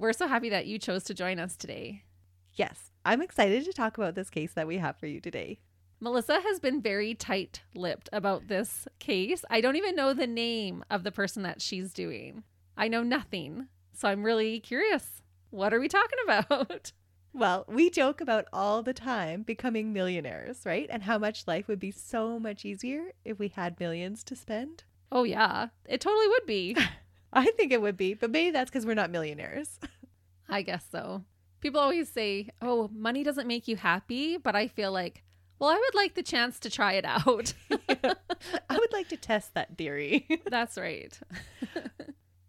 We're so happy that you chose to join us today. Yes, I'm excited to talk about this case that we have for you today. Melissa has been very tight lipped about this case. I don't even know the name of the person that she's doing. I know nothing. So I'm really curious. What are we talking about? Well, we joke about all the time becoming millionaires, right? And how much life would be so much easier if we had millions to spend. Oh, yeah, it totally would be. I think it would be, but maybe that's because we're not millionaires. I guess so. People always say, oh, money doesn't make you happy. But I feel like, well, I would like the chance to try it out. I would like to test that theory. That's right.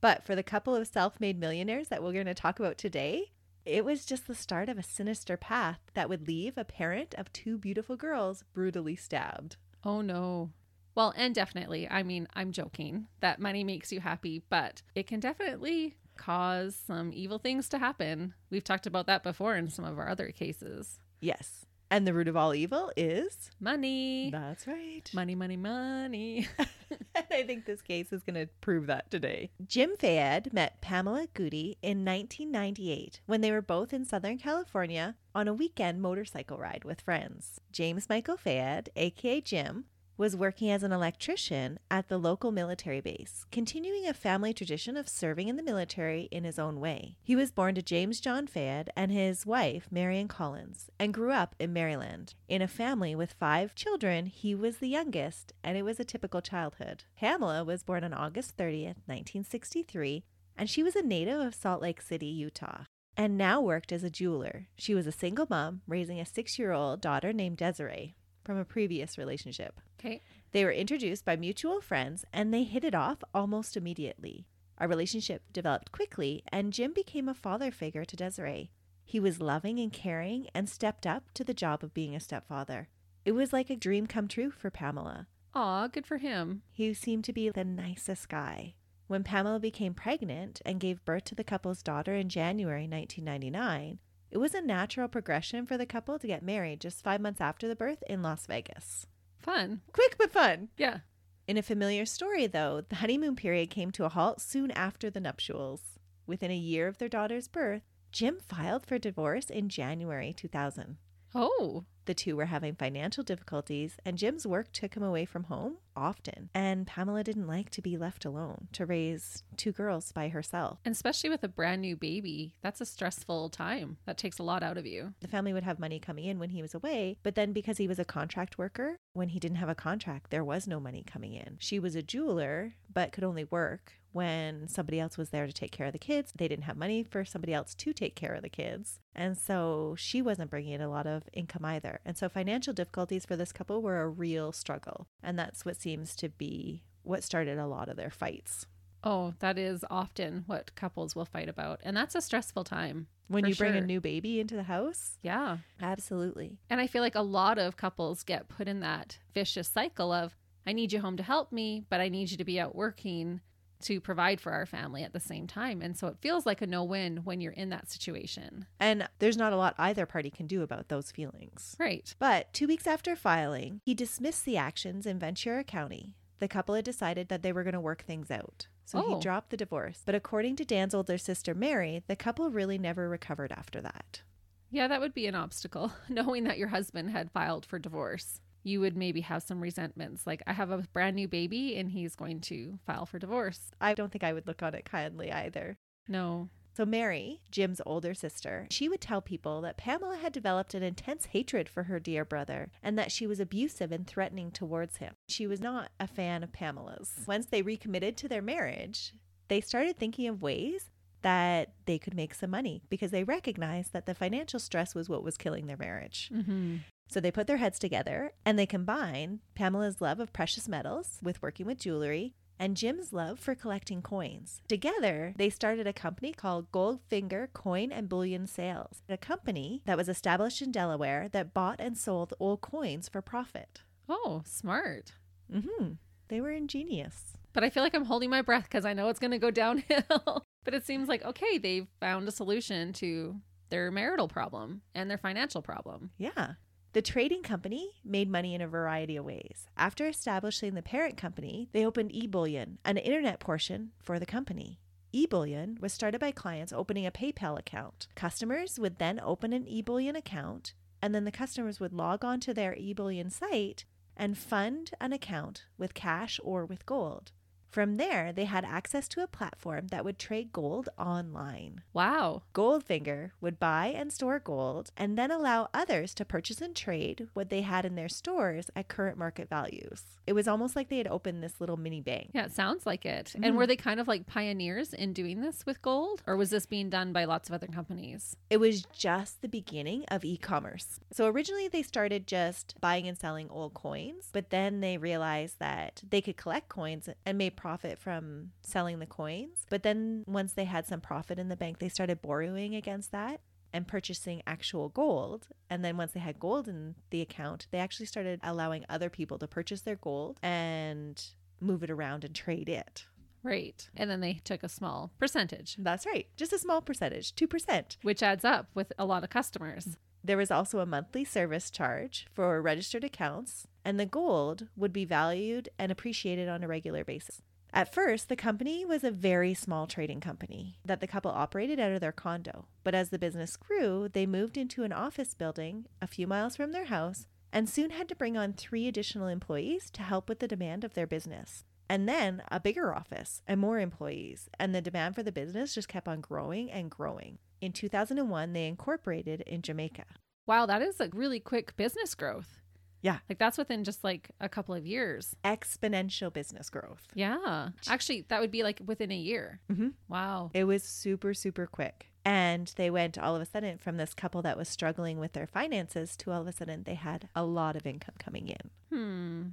But for the couple of self made millionaires that we're going to talk about today, it was just the start of a sinister path that would leave a parent of two beautiful girls brutally stabbed. Oh, no. Well, and definitely, I mean, I'm joking that money makes you happy, but it can definitely cause some evil things to happen. We've talked about that before in some of our other cases. Yes. And the root of all evil is. Money. That's right. Money, money, money. and I think this case is going to prove that today. Jim Fayed met Pamela Goody in 1998 when they were both in Southern California on a weekend motorcycle ride with friends. James Michael Fayed, aka Jim, was working as an electrician at the local military base, continuing a family tradition of serving in the military in his own way. He was born to James John Fayed and his wife, Marion Collins, and grew up in Maryland. In a family with five children, he was the youngest, and it was a typical childhood. Pamela was born on August 30th, 1963, and she was a native of Salt Lake City, Utah and now worked as a jeweler. She was a single mom raising a six year old daughter named Desiree from a previous relationship. Okay. They were introduced by mutual friends and they hit it off almost immediately. Our relationship developed quickly, and Jim became a father figure to Desiree. He was loving and caring and stepped up to the job of being a stepfather. It was like a dream come true for Pamela. Aw, good for him. He seemed to be the nicest guy. When Pamela became pregnant and gave birth to the couple's daughter in January 1999, it was a natural progression for the couple to get married just five months after the birth in Las Vegas. Fun. Quick but fun. Yeah. In a familiar story, though, the honeymoon period came to a halt soon after the nuptials. Within a year of their daughter's birth, Jim filed for divorce in January 2000. Oh, The two were having financial difficulties, and Jim's work took him away from home often. And Pamela didn't like to be left alone to raise two girls by herself. and especially with a brand new baby, that's a stressful time. That takes a lot out of you. The family would have money coming in when he was away, but then because he was a contract worker, when he didn't have a contract, there was no money coming in. She was a jeweler, but could only work when somebody else was there to take care of the kids. They didn't have money for somebody else to take care of the kids. And so she wasn't bringing in a lot of income either. And so financial difficulties for this couple were a real struggle. And that's what seems to be what started a lot of their fights. Oh, that is often what couples will fight about. And that's a stressful time. When you bring a new baby into the house? Yeah. Absolutely. And I feel like a lot of couples get put in that vicious cycle of, I need you home to help me, but I need you to be out working to provide for our family at the same time. And so it feels like a no win when you're in that situation. And there's not a lot either party can do about those feelings. Right. But two weeks after filing, he dismissed the actions in Ventura County. The couple had decided that they were going to work things out. So Oh. he dropped the divorce. But according to Dan's older sister, Mary, the couple really never recovered after that. Yeah, that would be an obstacle. Knowing that your husband had filed for divorce, you would maybe have some resentments. Like, I have a brand new baby and he's going to file for divorce. I don't think I would look on it kindly either. No. So, Mary, Jim's older sister, she would tell people that Pamela had developed an intense hatred for her dear brother and that she was abusive and threatening towards him. She was not a fan of Pamela's. Once they recommitted to their marriage, they started thinking of ways that they could make some money because they recognized that the financial stress was what was killing their marriage. Mm-hmm. So they put their heads together and they combine Pamela's love of precious metals with working with jewelry and Jim's love for collecting coins. Together, they started a company called Goldfinger Coin and Bullion Sales, a company that was established in Delaware that bought and sold old coins for profit. Oh, smart. Mm-hmm. They were ingenious. But I feel like I'm holding my breath because I know it's going to go downhill. but it seems like, okay, they've found a solution to their marital problem and their financial problem. Yeah. The trading company made money in a variety of ways. After establishing the parent company, they opened eBullion, an internet portion for the company. eBullion was started by clients opening a PayPal account. Customers would then open an eBullion account, and then the customers would log on to their eBullion site and fund an account with cash or with gold. From there, they had access to a platform that would trade gold online. Wow. Goldfinger would buy and store gold and then allow others to purchase and trade what they had in their stores at current market values. It was almost like they had opened this little mini bank. Yeah, it sounds like it. Mhm. And were they kind of like pioneers in doing this with gold? Or was this being done by lots of other companies? It was just the beginning of e commerce. So originally they started just buying and selling old coins, but then they realized that they could collect coins and made profit from selling the coins. But then once they had some profit in the bank, they started borrowing against that and purchasing actual gold. And then once they had gold in the account, they actually started allowing other people to purchase their gold and move it around and trade it. Right. And then they took a small percentage, That's right. Just a small percentage, 2%. which adds up with a lot of customers. There was also a monthly service charge for registered accounts, and the gold would be valued and appreciated on a regular basis. At first, the company was a very small trading company that the couple operated out of their condo. But as the business grew, they moved into an office building a few miles from their house and soon had to bring on three additional employees to help with the demand of their business. And then a bigger office and more employees, and the demand for the business just kept on growing and growing. In 2001, they incorporated in Jamaica. Wow, that is a really quick business growth. Yeah. Like that's within just like a couple of years. Exponential business growth. Yeah. Actually, that would be like within a year. Mhm. Wow. It was super, super quick. And they went all of a sudden from this couple that was struggling with their finances to all of a sudden they had a lot of income coming in. Hmm.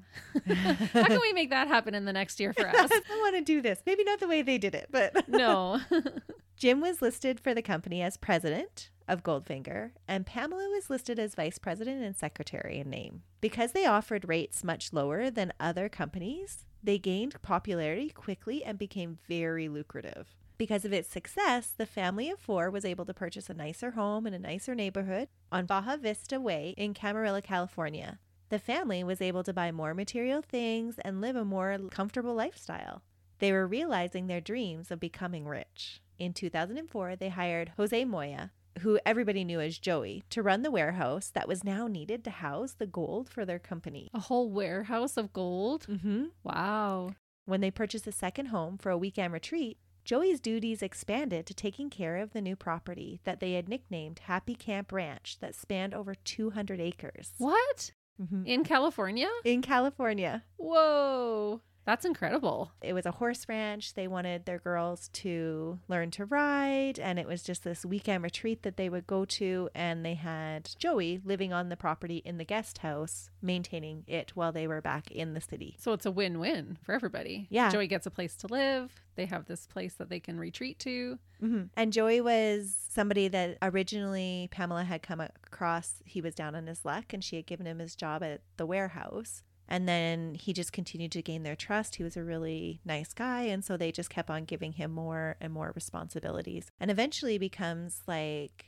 How can we make that happen in the next year for us? I want to do this. Maybe not the way they did it, but No. Jim was listed for the company as president of Goldfinger, and Pamela was listed as vice president and secretary in name. Because they offered rates much lower than other companies, they gained popularity quickly and became very lucrative. Because of its success, the family of four was able to purchase a nicer home in a nicer neighborhood on Baja Vista Way in Camarillo, California. The family was able to buy more material things and live a more comfortable lifestyle. They were realizing their dreams of becoming rich. In 2004, they hired Jose Moya, who everybody knew as Joey, to run the warehouse that was now needed to house the gold for their company. a whole warehouse of gold? Mm-hmm. Wow. When they purchased a second home for a weekend retreat, Joey's duties expanded to taking care of the new property that they had nicknamed Happy Camp Ranch that spanned over 200 acres. What? Mhm. In California? In California. Whoa. That's incredible. It was a horse ranch. They wanted their girls to learn to ride, and it was just this weekend retreat that they would go to. And they had Joey living on the property in the guest house, maintaining it while they were back in the city. So it's a win win for everybody. Yeah. Joey gets a place to live. They have this place that they can retreat to. Mm-hmm. And Joey was somebody that originally Pamela had come across. He was down on his luck, and she had given him his job at the warehouse. And then he just continued to gain their trust. He was a really nice guy. And so they just kept on giving him more and more responsibilities and eventually becomes like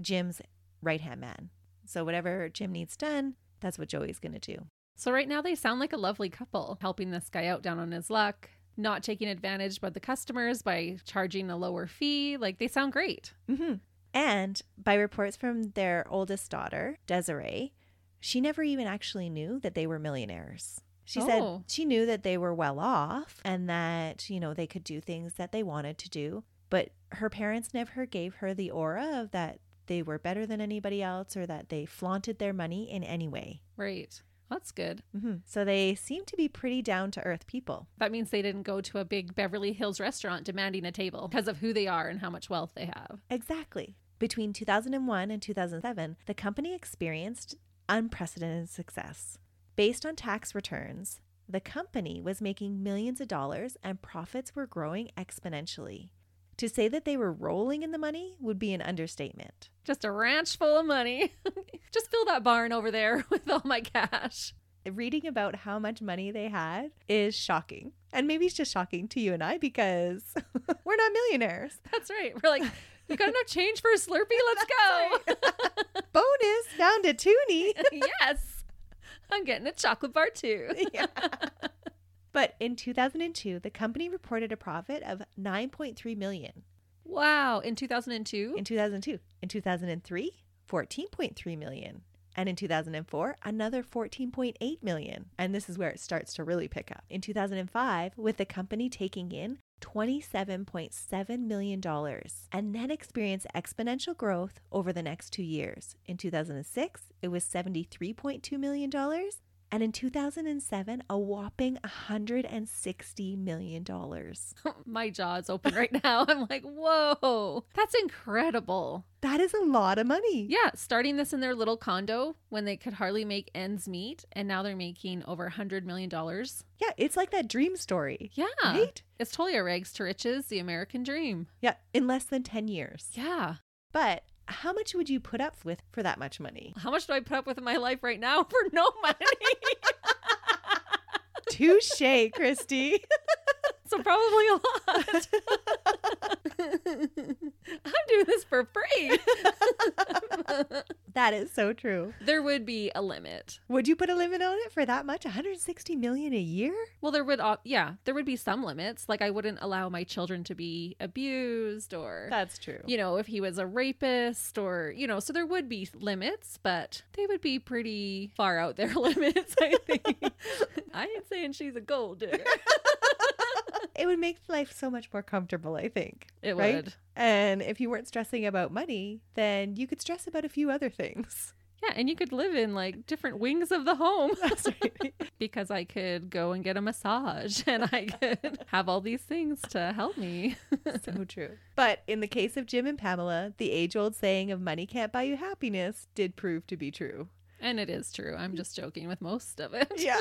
Jim's right hand man. So whatever Jim needs done, that's what Joey's going to do. So right now they sound like a lovely couple, helping this guy out down on his luck, not taking advantage by the customers by charging a lower fee. Like they sound great. Mm-hmm. And by reports from their oldest daughter, Desiree, she never even actually knew that they were millionaires. She Oh. said she knew that they were well off and that, you know, they could do things that they wanted to do. But her parents never gave her the aura of that they were better than anybody else or that they flaunted their money in any way. Right. That's good. Mm-hmm. So they seem to be pretty down to earth people. That means they didn't go to a big Beverly Hills restaurant demanding a table because of who they are and how much wealth they have. Exactly. Between 2001 and 2007, the company experienced unprecedented success. Based on tax returns, the company was making millions of dollars and profits were growing exponentially. To say that they were rolling in the money would be an understatement. Just a ranch full of money. Just fill that barn over there with all my cash. Reading about how much money they had is shocking. And maybe it's just shocking to you and I because we're not millionaires. That's right. We're like, you got enough change for a Slurpee? Let's go. Bonus found a toonie. yes. I'm getting a chocolate bar too. yeah. But in 2002, the company reported a profit of 9.3 million. Wow. In 2002? In 2002, in 2003, 14.3 million. And in 2004, another 14.8 million. And this is where it starts to really pick up. In 2005, with the company taking in $27.7 million and then experienced exponential growth over the next two years. In 2006, it was $73.2 million. And in 2007, a whopping $160 million. My jaw is open right now. I'm like, whoa, that's incredible. That is a lot of money. Yeah, starting this in their little condo when they could hardly make ends meet, and now they're making over $100 million. Yeah, it's like that dream story. Yeah. Right? It's totally a rags to riches, the American dream. Yeah, in less than 10 years. Yeah. But how much would you put up with for that much money? How much do I put up with in my life right now for no money? Touche, Christy. so probably a lot. I'm doing this for free. that is so true. There would be a limit. Would you put a limit on it for that much? 160 million a year? Well, there would, uh, yeah, there would be some limits. Like I wouldn't allow my children to be abused or, That's true. you know, if he was a rapist or, you know, so there would be limits, but they would be pretty far out there limits, I think. I ain't saying she's a gold digger. It would make life so much more comfortable, I think. It right? would. And if you weren't stressing about money, then you could stress about a few other things. Yeah, and you could live in like different wings of the home. That's right. because I could go and get a massage and I could have all these things to help me. so true. But in the case of Jim and Pamela, the age old saying of money can't buy you happiness did prove to be true. And it is true. I'm just joking with most of it. Yeah.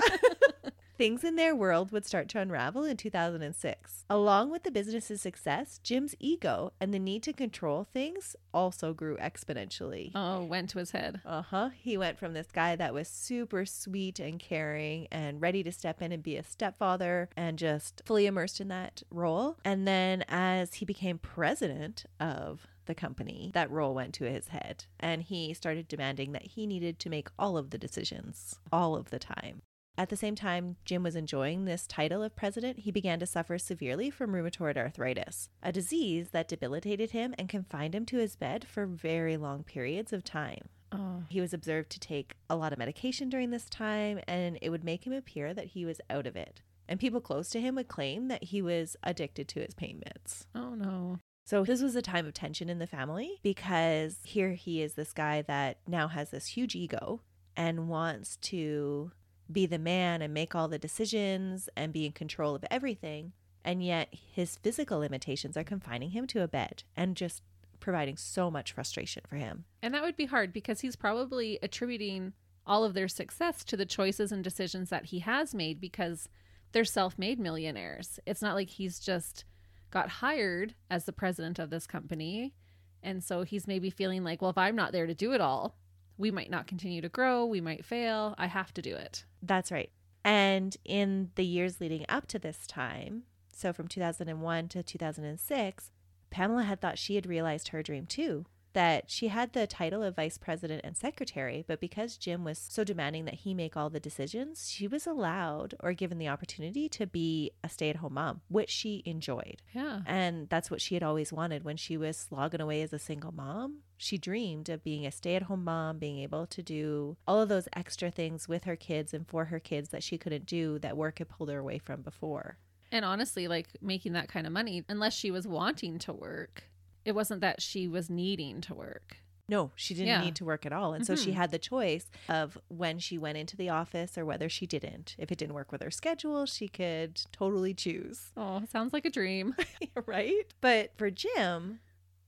Things in their world would start to unravel in 2006. Along with the business's success, Jim's ego and the need to control things also grew exponentially. Oh, went to his head. Uh huh. He went from this guy that was super sweet and caring and ready to step in and be a stepfather and just fully immersed in that role. And then as he became president of the company, that role went to his head. And he started demanding that he needed to make all of the decisions all of the time. At the same time, Jim was enjoying this title of president, he began to suffer severely from rheumatoid arthritis, a disease that debilitated him and confined him to his bed for very long periods of time. Oh, He was observed to take a lot of medication during this time, and it would make him appear that he was out of it. And people close to him would claim that he was addicted to his pain meds. oh no. So this was a time of tension in the family because here he is, this guy that now has this huge ego and wants to be the man and make all the decisions and be in control of everything. And yet his physical limitations are confining him to a bed and just providing so much frustration for him. And that would be hard because he's probably attributing all of their success to the choices and decisions that he has made because they're self made millionaires. It's not like he's just got hired as the president of this company. And so he's maybe feeling like, well, if I'm not there to do it all, we might not continue to grow. We might fail. I have to do it. That's right. And in the years leading up to this time, so from 2001 to 2006, Pamela had thought she had realized her dream too. That she had the title of vice president and secretary, but because Jim was so demanding that he make all the decisions, she was allowed or given the opportunity to be a stay at home mom, which she enjoyed. Yeah. And that's what she had always wanted when she was slogging away as a single mom. She dreamed of being a stay at home mom, being able to do all of those extra things with her kids and for her kids that she couldn't do that work had pulled her away from before. And honestly, like making that kind of money, unless she was wanting to work, it wasn't that she was needing to work. No, she didn't Yeah. need to work at all. And so she Mhm. had the choice of when she went into the office or whether she didn't. If it didn't work with her schedule, she could totally choose. Oh, sounds like a dream. right? But for Jim,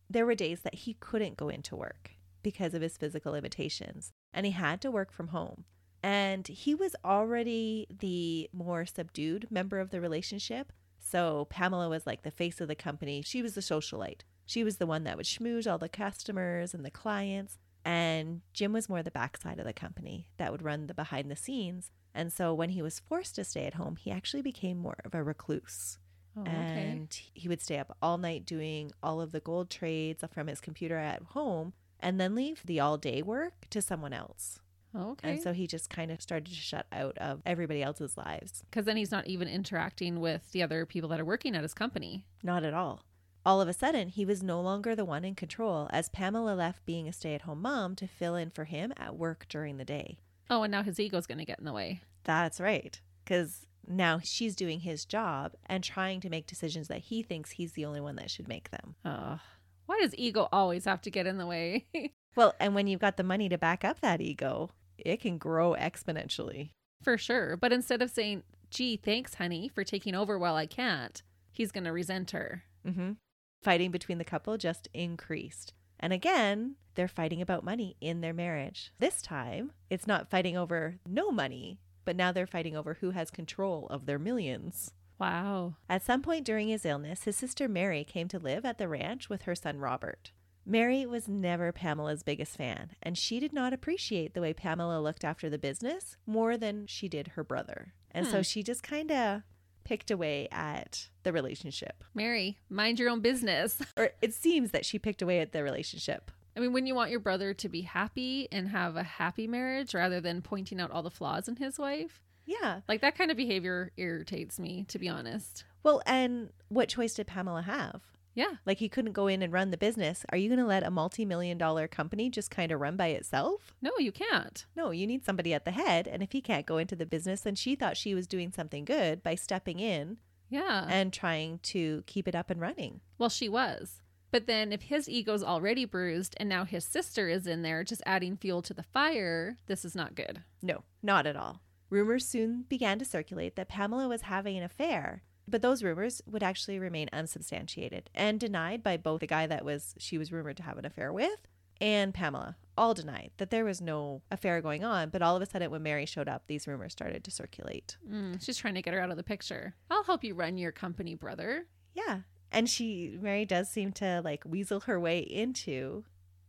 there were days that he couldn't go into work because of his physical limitations, and he had to work from home. And he was already the more subdued member of the relationship. So Pamela was like the face of the company. She was the socialite. She was the one that would schmooze all the customers and the clients. And Jim was more the backside of the company that would run the behind the scenes. And so when he was forced to stay at home, he actually became more of a recluse. Oh, okay. And he would stay up all night doing all of the gold trades from his computer at home and then leave the all day work to someone else. Oh, okay. And so he just kind of started to shut out of everybody else's lives. Because then he's not even interacting with the other people that are working at his company. Not at all. All of a sudden, he was no longer the one in control as Pamela left being a stay at home mom to fill in for him at work during the day. Oh, and now his ego's going to get in the way. That's right. Because now she's doing his job and trying to make decisions that he thinks he's the only one that should make them. Oh, why does ego always have to get in the way? Well, and when you've got the money to back up that ego, it can grow exponentially. For sure. But instead of saying, gee, thanks, honey, for taking over while I can't, he's going to resent her. hmm Fighting between the couple just increased. And again, they're fighting about money in their marriage. This time, it's not fighting over no money, but now they're fighting over who has control of their millions. Wow. At some point during his illness, his sister Mary came to live at the ranch with her son Robert. Mary was never Pamela's biggest fan, and she did not appreciate the way Pamela looked after the business more than she did her brother. And so Hmm. she just kind of picked away at the relationship. Mary, mind your own business. Or it seems that she picked away at the relationship. I mean, when you want your brother to be happy and have a happy marriage rather than pointing out all the flaws in his wife, Yeah. like that kind of behavior irritates me, to be honest. Well, and what choice did Pamela have? Yeah. Like he couldn't go in and run the business. Are you going to let a multi-million dollar company just kind of run by itself? No, you can't. No, you need somebody at the head. And if he can't go into the business, then she thought she was doing something good by stepping in Yeah. and trying to keep it up and running. well, she was. But then if his ego's already bruised and now his sister is in there just adding fuel to the fire, this is not good. No, not at all. Rumors soon began to circulate that Pamela was having an affair, but those rumors would actually remain unsubstantiated and denied by both the guy that was she was rumored to have an affair with and Pamela. All denied that there was no affair going on, but all of a sudden when Mary showed up, these rumors started to circulate. Mm, she's trying to get her out of the picture. I'll help you run your company, brother. Yeah. And she Mary does seem to like weasel her way into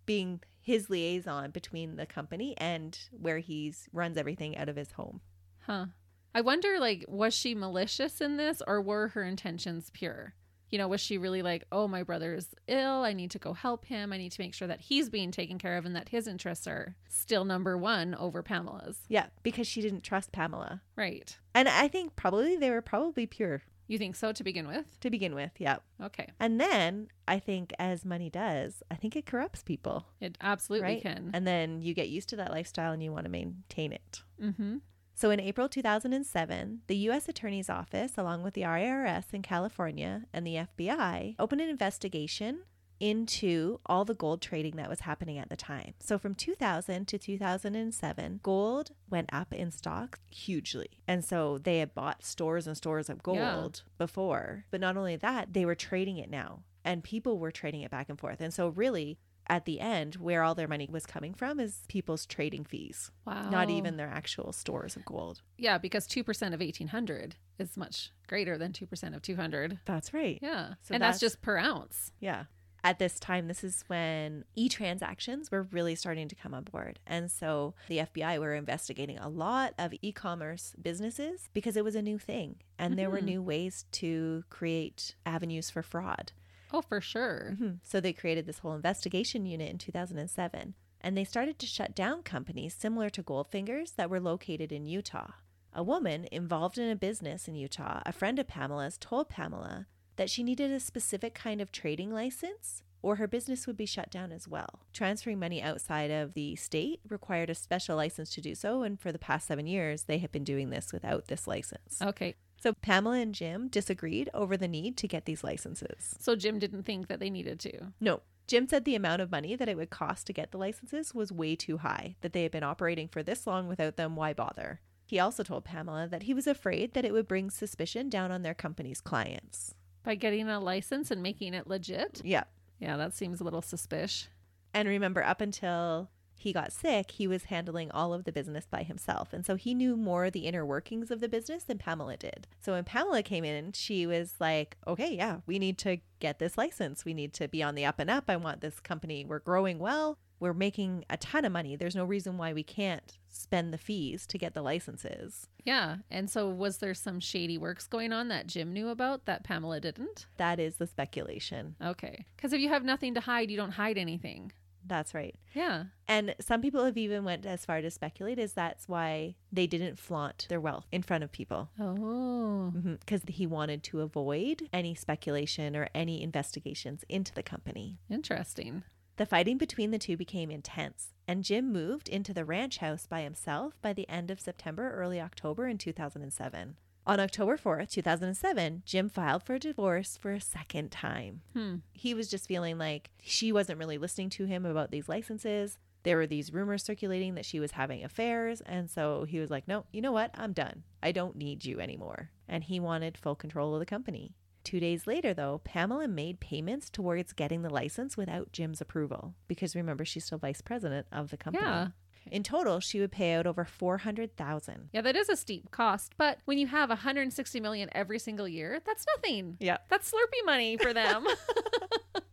being his liaison between the company and where he's runs everything out of his home. Huh. I wonder, like, was she malicious in this or were her intentions pure? You know, was she really like, oh, my brother's ill. I need to go help him. I need to make sure that he's being taken care of and that his interests are still number one over Pamela's. Yeah, because she didn't trust Pamela. Right. And I think probably they were probably pure You think so to begin with? to begin with. Yeah. Okay. And then I think as money does, I think it corrupts people. It absolutely right. can. And then you get used to that lifestyle and you want to maintain it. mm-hmm. So in April 2007, the U.S. Attorney's Office, along with the IRS in California and the FBI, opened an investigation into all the gold trading that was happening at the time. So from 2000 to 2007, gold went up in stock hugely. And so they had bought stores and stores of gold Yeah. before. But not only that, they were trading it now and people were trading it back and forth. And so really at the end, where all their money was coming from is people's trading fees Wow. not even their actual stores of gold. Yeah, because 2% of 1800 is much greater than 2% of 200. That's right. Yeah. So and that's, that's- just per ounce. Yeah. At this time, this is when e transactions were really starting to come on board. And so the FBI were investigating a lot of e commerce businesses because it was a new thing. And there were Mhm. new ways to create avenues for fraud. Oh, for sure. Mhm. So they created this whole investigation unit in 2007. And they started to shut down companies similar to Goldfingers that were located in Utah. A woman involved in a business in Utah, a friend of Pamela's, told Pamela that she needed a specific kind of trading license or her business would be shut down as well. Transferring money outside of the state required a special license to do so. And for the past seven years, they have been doing this without this license. Okay. So Pamela and Jim disagreed over the need to get these licenses. So Jim didn't think that they needed to. No. Jim said the amount of money that it would cost to get the licenses was way too high, that they had been operating for this long without them. Why bother? He also told Pamela that he was afraid that it would bring suspicion down on their company's clients. By getting a license and making it legit? Yeah. Yeah, that seems a little suspicious. And remember, up until he got sick, he was handling all of the business by himself. And so he knew more of the inner workings of the business than Pamela did. So when Pamela came in, she was like, okay, yeah, we need to get this license. We need to be on the up and up. I want this company. We're growing well. We're making a ton of money. There's no reason why we can't spend the fees to get the licenses. Yeah. And so was there some shady works going on that Jim knew about that Pamela didn't? That is the speculation. Okay. Because if you have nothing to hide, you don't hide anything. That's right. Yeah. And some people have even went as far to speculate is that's why they didn't flaunt their wealth in front of people. Oh. Mm-hmm. Because he wanted to avoid any speculation or any investigations into the company. Interesting. The fighting between the two became intense, and Jim moved into the ranch house by himself by the end of September, early October in 2007. On October 4th, 2007, Jim filed for divorce for a second time. Hmm. He was just feeling like she wasn't really listening to him about these licenses. There were these rumors circulating that she was having affairs. And so he was like, no, you know what? I'm done. I don't need you anymore. And he wanted full control of the company. Two days later, though, Pamela made payments towards getting the license without Jim's approval because remember, she's still vice president of the company. Yeah. In total, she would pay out over 400,000. Yeah, that is a steep cost, but when you have 160 million every single year, that's nothing. Yeah. That's Slurpee money for them.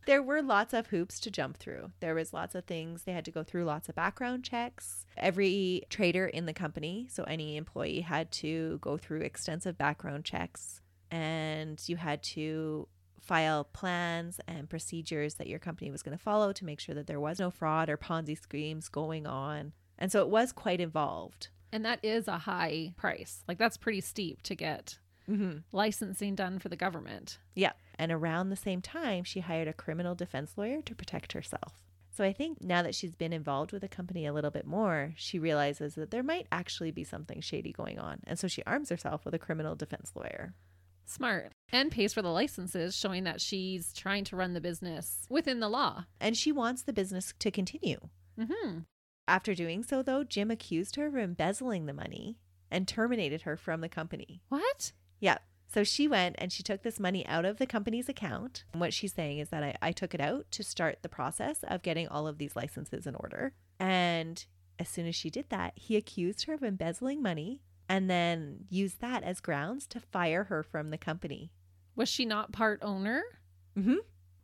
There were lots of hoops to jump through. There was lots of things they had to go through, lots of background checks. Every trader in the company, so any employee had to go through extensive background checks and you had to file plans and procedures that your company was going to follow to make sure that there was no fraud or Ponzi schemes going on. And so it was quite involved. and that is a high price. Like that's pretty steep to get Mm-hmm. licensing done for the government. Yeah. And around the same time, she hired a criminal defense lawyer to protect herself. So I think now that she's been involved with the company a little bit more, she realizes that there might actually be something shady going on. And so she arms herself with a criminal defense lawyer. Smart. And pays for the licenses, showing that she's trying to run the business within the law. And she wants the business to continue. Mm-hmm. After doing so, though, Jim accused her of embezzling the money and terminated her from the company. What? Yeah. So she went and she took this money out of the company's account. And what she's saying is that I, I took it out to start the process of getting all of these licenses in order. And as soon as she did that, he accused her of embezzling money and then used that as grounds to fire her from the company. Was she not part owner? Mm-hmm.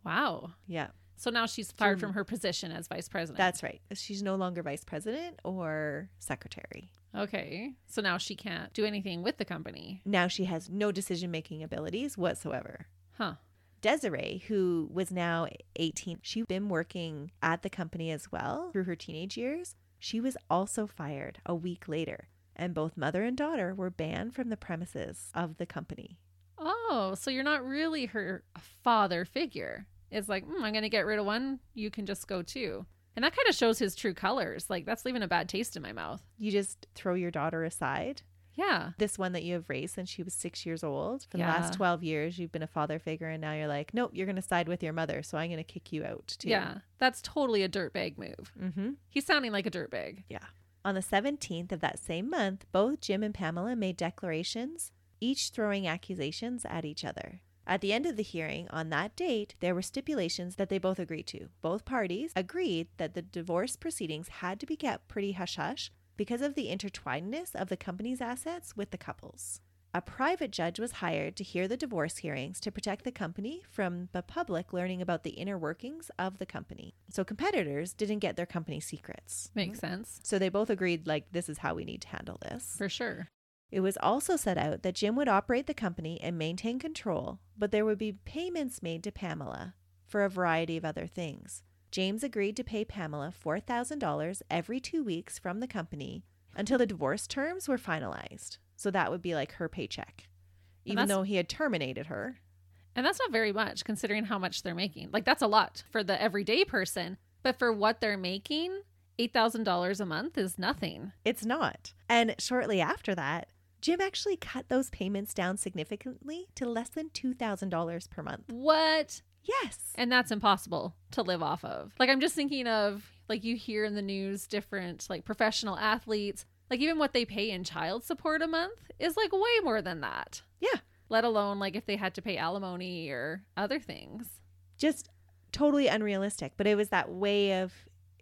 Wow. Yeah, So now she's fired From- from her position as vice president. that's right. She's no longer vice president or secretary. okay. So now she can't do anything with the company. Now she has no decision making abilities whatsoever. Huh. Desiree, who was now 18, she'd been working at the company as well through her teenage years. She was also fired a week later, and both mother and daughter were banned from the premises of the company. Oh, so you're not really her father figure. It's like, mm, I'm going to get rid of one. You can just go too. And that kind of shows his true colors. Like, that's leaving a bad taste in my mouth. You just throw your daughter aside. Yeah. This one that you have raised since she was six years old. For the Yeah. last 12 years, you've been a father figure, and now you're like, nope, you're going to side with your mother, so I'm going to kick you out too. Yeah. That's totally a dirtbag move. Mm-hmm. He's sounding like a dirtbag. Yeah. On the 17th of that same month, both Jim and Pamela made declarations, each throwing accusations at each other. At the end of the hearing on that date, there were stipulations that they both agreed to. Both parties agreed that the divorce proceedings had to be kept pretty hush hush because of the intertwinedness of the company's assets with the couples. A private judge was hired to hear the divorce hearings to protect the company from the public learning about the inner workings of the company. So competitors didn't get their company secrets. Makes sense. So they both agreed, like, this is how we need to handle this. For sure. It was also set out that Jim would operate the company and maintain control, but there would be payments made to Pamela for a variety of other things. James agreed to pay Pamela $4,000 every two weeks from the company until the divorce terms were finalized. So that would be like her paycheck. Even though he had terminated her. And that's not very much considering how much they're making. Like, that's a lot for the everyday person. But for what they're making, $8,000 a month is nothing. It's not. And shortly after that, Jim actually cut those payments down significantly to less than $2,000 per month. What? Yes. And that's impossible to live off of. Like, I'm just thinking of, like, you hear in the news different, like, professional athletes, like, even what they pay in child support a month is, like, way more than that. Yeah. Let alone, like, if they had to pay alimony or other things. just totally unrealistic. But it was that way of,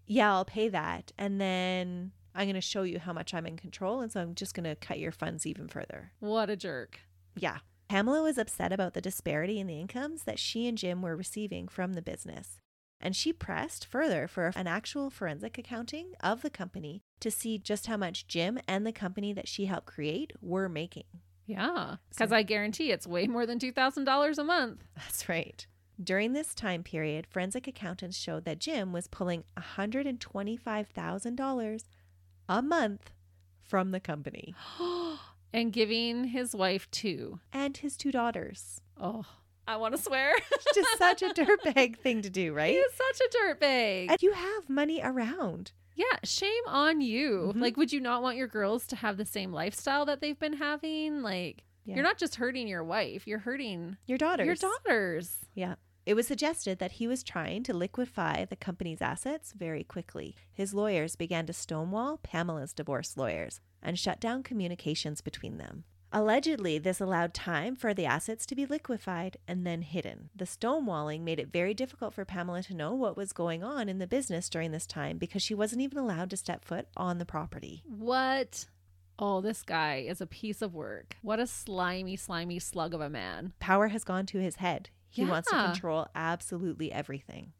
Yeah, I'll pay that. And then I'm going to show you how much I'm in control. And so I'm just going to cut your funds even further. What a jerk. Yeah. Pamela was upset about the disparity in the incomes that she and Jim were receiving from the business. And she pressed further for an actual forensic accounting of the company to see just how much Jim and the company that she helped create were making. Yeah. Because So- I guarantee it's way more than $2,000 a month. That's right. During this time period, forensic accountants showed that Jim was pulling $125,000 a month from the company and giving his wife two. and his two daughters. Oh, I want to swear. it's Just such a dirtbag thing to do, he right? is such a dirtbag. And you have money around. Yeah, shame on you. Mhm. Like, would you not want your girls to have the same lifestyle that they've been having? Like, Yeah. you're not just hurting your wife, you're hurting Your daughters. your daughters. Yeah. It was suggested that he was trying to liquefy the company's assets very quickly. His lawyers began to stonewall Pamela's divorce lawyers and shut down communications between them. Allegedly, this allowed time for the assets to be liquefied and then hidden. The stonewalling made it very difficult for Pamela to know what was going on in the business during this time because she wasn't even allowed to step foot on the property. What? Oh, this guy is a piece of work. What a slimy, slimy slug of a man. Power has gone to his head. He wants to control absolutely everything.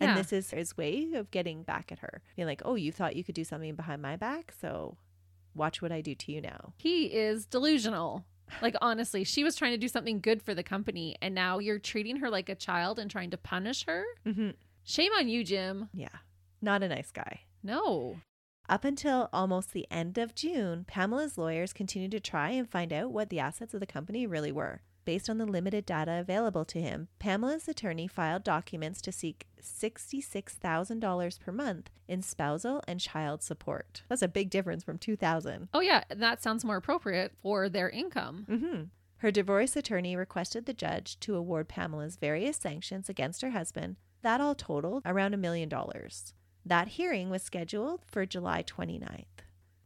Yeah. And this is his way of getting back at her. Being like, oh, you thought you could do something behind my back? So watch what I do to you now. He is delusional. Like, honestly, she was trying to do something good for the company, and now you're treating her like a child and trying to punish her? Mm-hmm. Shame on you, Jim. Yeah. Not a nice guy. No. Up until almost the end of June, Pamela's lawyers continued to try and find out what the assets of the company really were. Based on the limited data available to him, Pamela's attorney filed documents to seek $66,000 per month in spousal and child support. That's a big difference from 2000. Oh, yeah. That sounds more appropriate for their income. Mm-hmm. Her divorce attorney requested the judge to award Pamela's various sanctions against her husband. That all totaled around a million dollars. That hearing was scheduled for July 29th.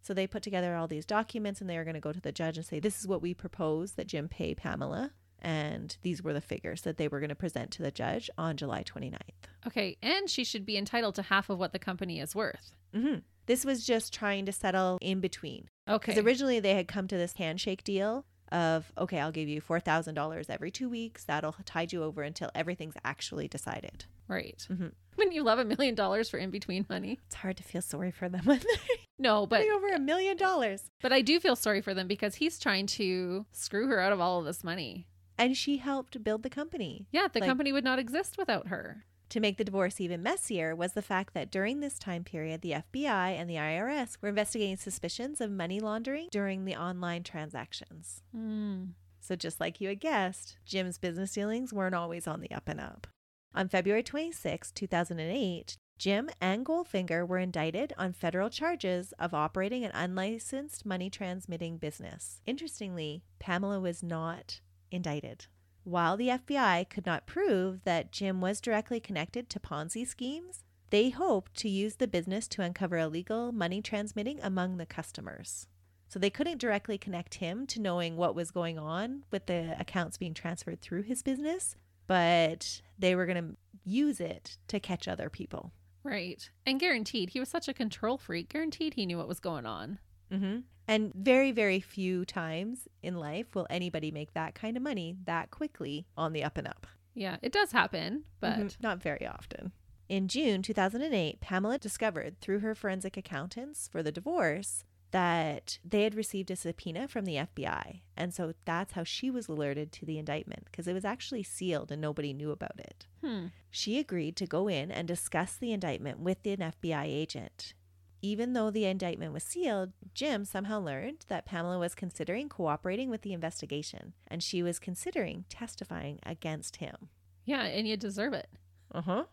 So they put together all these documents and they are going to go to the judge and say, This is what we propose that Jim pay Pamela. And these were the figures that they were going to present to the judge on July 29th. Okay. And she should be entitled to half of what the company is worth. Mm-hmm. This was just trying to settle in between. Okay. Because originally they had come to this handshake deal of, okay, I'll give you $4,000 every two weeks. That'll tide you over until everything's actually decided. right. Mhm. Wouldn't you love a million dollars for in between money? It's hard to feel sorry for them when they're No, but getting over a million dollars. but I do feel sorry for them because he's trying to screw her out of all of this money. And she helped build the company. Yeah, the Like- company would not exist without her. To make the divorce even messier was the fact that during this time period, the FBI and the IRS were investigating suspicions of money laundering during the online transactions. Hmm. So, just like you had guessed, Jim's business dealings weren't always on the up and up. On February 26, 2008, Jim and Goldfinger were indicted on federal charges of operating an unlicensed money transmitting business. Interestingly, Pamela was not indicted. While the FBI could not prove that Jim was directly connected to Ponzi schemes, they hoped to use the business to uncover illegal money transmitting among the customers. So they couldn't directly connect him to knowing what was going on with the accounts being transferred through his business, but they were going to use it to catch other people. Right. And guaranteed, he was such a control freak. Guaranteed he knew what was going on. Mm-hmm. And very, very few times in life will anybody make that kind of money that quickly on the up and up. Yeah, it does happen, but Mhm. not very often. In June 2008, Pamela discovered through her forensic accountants for the divorce that they had received a subpoena from the FBI. And so that's how she was alerted to the indictment because it was actually sealed and nobody knew about it. hmm. She agreed to go in and discuss the indictment with an FBI agent. Even though the indictment was sealed, Jim somehow learned that Pamela was considering cooperating with the investigation and she was considering testifying against him. Yeah, and you deserve it. Uh huh.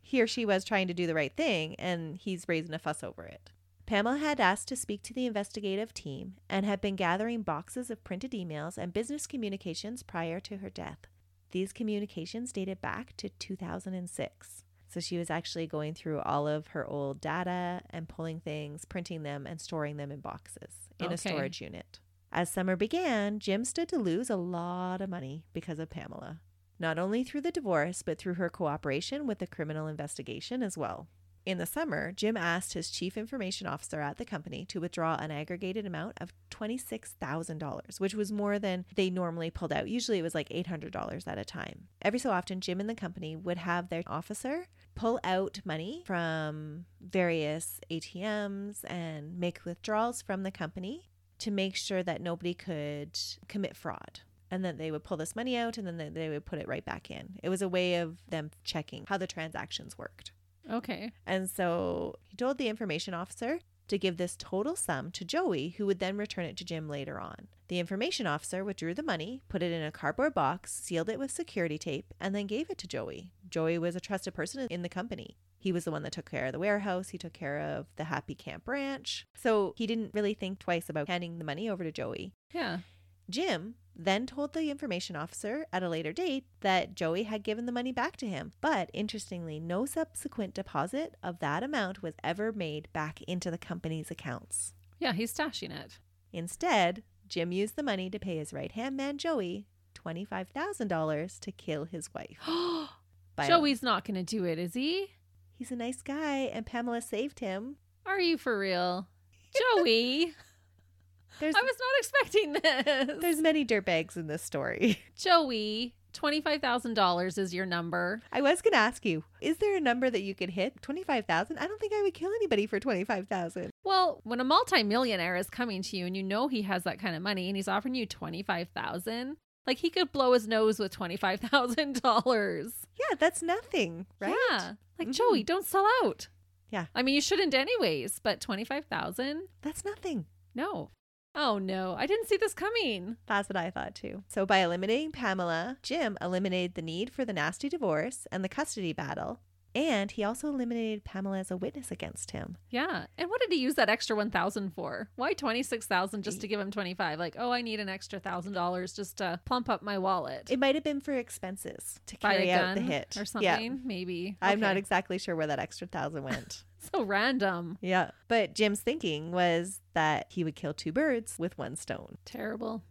he or she was trying to do the right thing, and he's raising a fuss over it. Pamela had asked to speak to the investigative team and had been gathering boxes of printed emails and business communications prior to her death. These communications dated back to 2006. So she was actually going through all of her old data and pulling things, printing them, and storing them in boxes in a storage unit. As summer began, Jim stood to lose a lot of money because of Pamela not only through the divorce, but through her cooperation with the criminal investigation as well. In the summer, Jim asked his chief information officer at the company to withdraw an aggregated amount of $26,000, which was more than they normally pulled out. Usually it was like $800 at a time. Every so often, Jim and the company would have their officer pull out money from various ATMs and make withdrawals from the company to make sure that nobody could commit fraud. And then they would pull this money out and then they- would put it right back in. It was a way of them checking how the transactions worked. Okay. And so he told the information officer to give this total sum to Joey, who would then return it to Jim later on. The information officer withdrew the money, put it in a cardboard box, sealed it with security tape, and then gave it to Joey. Joey was a trusted person in the company. He was the one that took care of the warehouse, he took care of the Happy Camp Ranch. So he didn't really think twice about handing the money over to Joey. Yeah. Jim then told the information officer at a later date that Joey had given the money back to him. But interestingly, no subsequent deposit of that amount was ever made back into the company's accounts. Yeah, he's stashing it. Instead, Jim used the money to pay his right hand man, Joey, $25,000 to kill his wife. Joey's not going to do it, is he? He's a nice guy, and Pamela saved him. Are you for real? Joey, There's, I was not expecting this. there's many dirtbags in this story. Joey, $25,000 is your number. I was going to ask you, is there a number that you could hit? 25,000? I don't think I would kill anybody for 25,000. Well, when a multimillionaire is coming to you and you know he has that kind of money and he's offering you 25,000, like he could blow his nose with $25,000. Yeah, that's nothing, right? Yeah. Like Mhm. Joey, don't sell out. Yeah. I mean, you shouldn't anyways, but 25,000? That's nothing. No. Oh no, I didn't see this coming. That's what I thought too. So by eliminating Pamela, Jim eliminated the need for the nasty divorce and the custody battle. And he also eliminated Pamela as a witness against him. Yeah. And what did he use that extra 1000 for? Why 26,000 just to give him 25? Like, "Oh, I need an extra $1,000 just to plump up my wallet." It might have been for expenses to Buy carry out the hit or something, Yeah. something, maybe. I'm not exactly sure where that extra thousand went. so random. yeah. But Jim's thinking was that he would kill two birds with one stone. Terrible.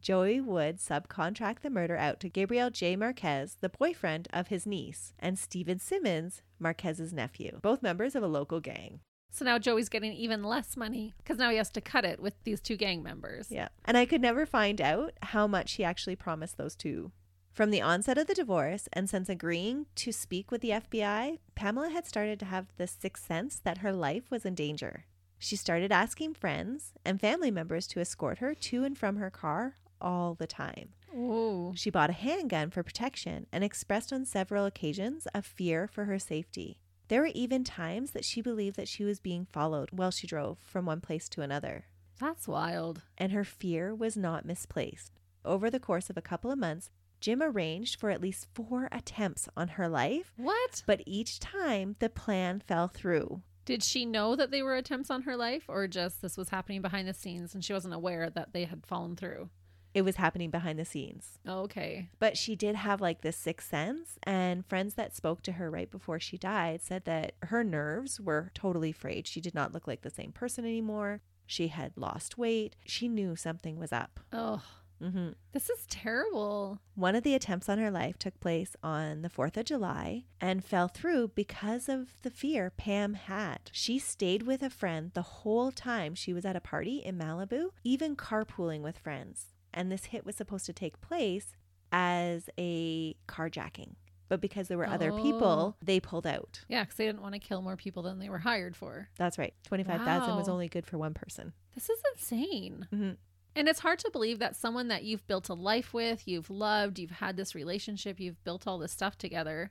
Joey would subcontract the murder out to Gabriel J. Marquez, the boyfriend of his niece, and Steven Simmons, Marquez's nephew, both members of a local gang. So now Joey's getting even less money because now he has to cut it with these two gang members. Yeah. And I could never find out how much he actually promised those two. From the onset of the divorce, and since agreeing to speak with the FBI, Pamela had started to have the sixth sense that her life was in danger. She started asking friends and family members to escort her to and from her car all the time. Oh. She bought a handgun for protection and expressed on several occasions a fear for her safety. There were even times that she believed that she was being followed while she drove from one place to another, That's wild. and her fear was not misplaced. Over the course of a couple of months, Jim arranged for at least four attempts on her life, What? but each time the plan fell through. Did she know that they were attempts on her life or just this was happening behind the scenes and she wasn't aware that they had fallen through? It was happening behind the scenes. Okay. But she did have like this sixth sense, and friends that spoke to her right before she died said that her nerves were totally frayed. She did not look like the same person anymore. She had lost weight. She knew something was up. Oh, hmm this is terrible. One of the attempts on her life took place on the 4th of July and fell through because of the fear Pam had. She stayed with a friend the whole time she was at a party in Malibu, even carpooling with friends. And this hit was supposed to take place as a carjacking. But because there were other Oh. people, they pulled out. Yeah, because they didn't want to kill more people than they were hired for. That's right. 25,000 was only good for one person. This is insane. hmm And it's hard to believe that someone that you've built a life with, you've loved, you've had this relationship, you've built all this stuff together,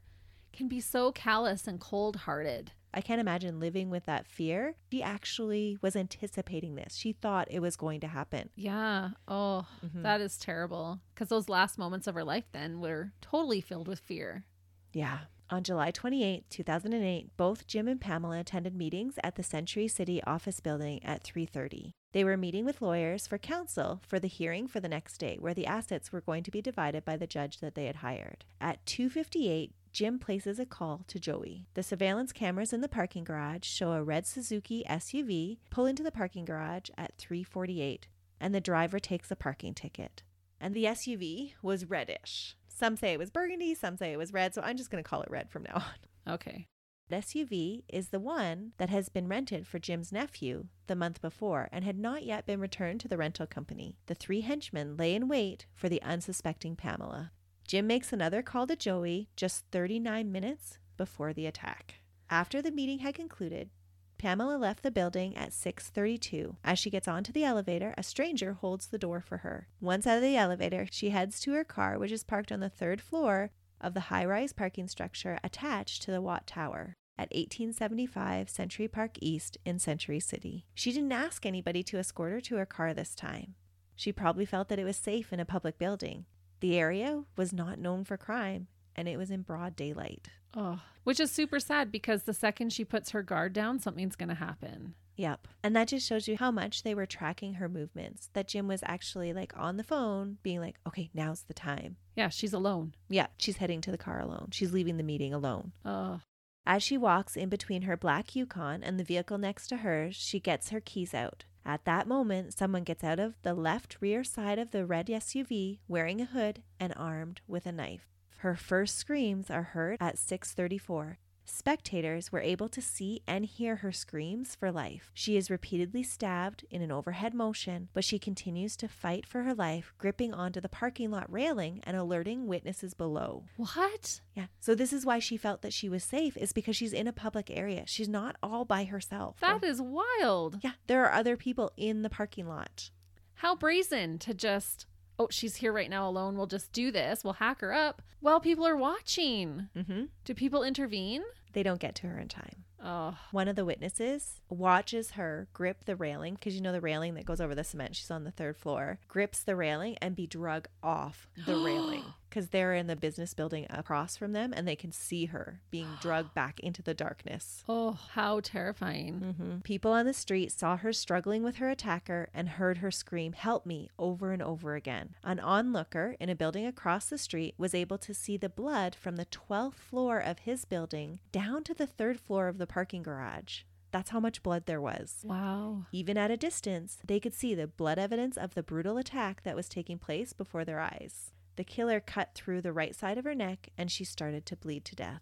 can be so callous and cold hearted. I can't imagine living with that fear. She actually was anticipating this. She thought it was going to happen. Yeah. Oh, Mhm. that is terrible. Because those last moments of her life then were totally filled with fear. Yeah. On July 28, 2008, both Jim and Pamela attended meetings at the Century City office building at 3:30. They were meeting with lawyers for counsel for the hearing for the next day where the assets were going to be divided by the judge that they had hired. At 2:58, Jim places a call to Joey. The surveillance cameras in the parking garage show a red Suzuki SUV pull into the parking garage at 3:48 and the driver takes a parking ticket. And the SUV was reddish. Some say it was burgundy, some say it was red, so I'm just going to call it red from now on. Okay. The SUV is the one that has been rented for Jim's nephew the month before and had not yet been returned to the rental company. The three henchmen lay in wait for the unsuspecting Pamela. Jim makes another call to Joey just 39 minutes before the attack. After the meeting had concluded, Pamela left the building at 6:32. As she gets onto the elevator, a stranger holds the door for her. Once out of the elevator, she heads to her car, which is parked on the 3rd floor of the high-rise parking structure attached to the Watt Tower at 1875 Century Park East in Century City. She didn't ask anybody to escort her to her car this time. She probably felt that it was safe in a public building. The area was not known for crime, and it was in broad daylight. Oh, which is super sad because the second she puts her guard down, something's going to happen. Yep. And that just shows you how much they were tracking her movements. That Jim was actually like on the phone being like, okay, now's the time. Yeah, she's alone. Yeah, she's heading to the car alone. She's leaving the meeting alone. Oh, As she walks in between her black Yukon and the vehicle next to hers, she gets her keys out. At that moment, someone gets out of the left rear side of the red SUV wearing a hood and armed with a knife. Her first screams are heard at 6:34. Spectators were able to see and hear her screams for life. She is repeatedly stabbed in an overhead motion, but she continues to fight for her life, gripping onto the parking lot railing and alerting witnesses below. what? Yeah. So this is why she felt that she was safe is because she's in a public area. She's not all by herself. That is wild. yeah, there are other people in the parking lot. How brazen to just, oh, she's here right now alone. We'll just do this. We'll hack her up while people are watching. Mm-hmm. Do people intervene? They don't get to her in time. Oh, One of the witnesses watches her grip the railing because you know the railing that goes over the cement. She's on the third floor. Grips the railing and be drug off the railing because they're in the business building across from them and they can see her being drugged back into the darkness. oh, how terrifying. hmm People on the street saw her struggling with her attacker and heard her scream, Help me, over and over again. An onlooker in a building across the street was able to see the blood from the 12th floor of his building down to the third floor of the parking garage. That's how much blood there was. Wow. Even at a distance, they could see the blood evidence of the brutal attack that was taking place before their eyes. The killer cut through the right side of her neck and she started to bleed to death.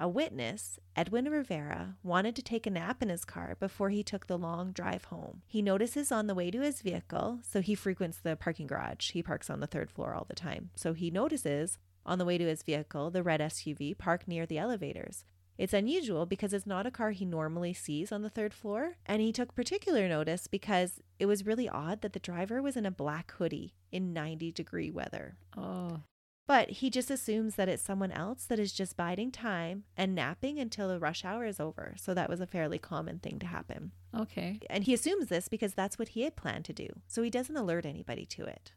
A witness, Edwin Rivera, wanted to take a nap in his car before he took the long drive home. He notices on the way to his vehicle, so he frequents the parking garage. He parks on the third floor all the time. So he notices on the way to his vehicle the red SUV parked near the elevators. It's unusual because it's not a car he normally sees on the third floor, and he took particular notice because it was really odd that the driver was in a black hoodie in 90 degree weather. Oh, But he just assumes that it's someone else that is just biding time and napping until the rush hour is over. So that was a fairly common thing to happen. okay. And he assumes this because that's what he had planned to do. So he doesn't alert anybody to it.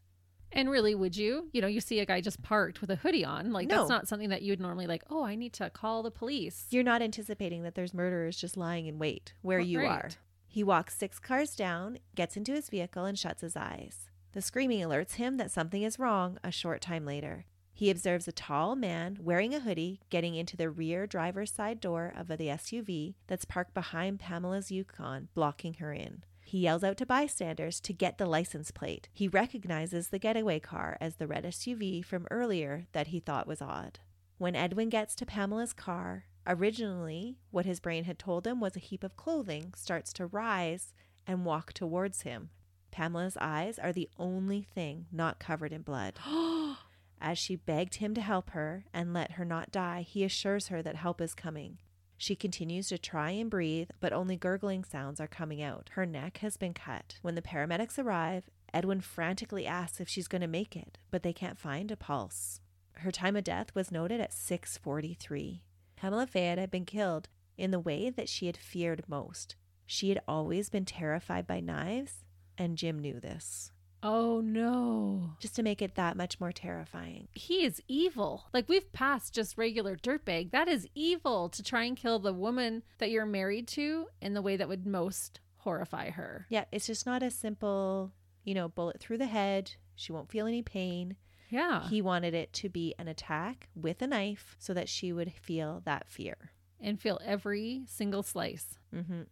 And really, would you? You know, you see a guy just parked with a hoodie on. Like, No. that's not something that you'd normally like, oh, I need to call the police. You're not anticipating that there's murderers just lying in wait where Well, you right. are. He walks six cars down, gets into his vehicle, and shuts his eyes. The screaming alerts him that something is wrong a short time later. He observes a tall man wearing a hoodie getting into the rear driver's side door of the SUV that's parked behind Pamela's Yukon, blocking her in. He yells out to bystanders to get the license plate. He recognizes the getaway car as the red SUV from earlier that he thought was odd. When Edwin gets to Pamela's car, originally what his brain had told him was a heap of clothing starts to rise and walk towards him. Pamela's eyes are the only thing not covered in blood. As she begged him to help her and let her not die, he assures her that help is coming. She continues to try and breathe, but only gurgling sounds are coming out. Her neck has been cut. When the paramedics arrive, Edwin frantically asks if she's going to make it, but they can't find a pulse. Her time of death was noted at 6:43. Pamela Fayed had been killed in the way that she had feared most. She had always been terrified by knives, and Jim knew this. Oh, no. Just to make it that much more terrifying. He is evil. Like, we've passed just regular dirtbag. That is evil to try and kill the woman that you're married to in the way that would most horrify her. Yeah, it's just not a simple, you know, bullet through the head. She won't feel any pain. Yeah. He wanted it to be an attack with a knife so that she would feel that fear. and feel every single slice. hmm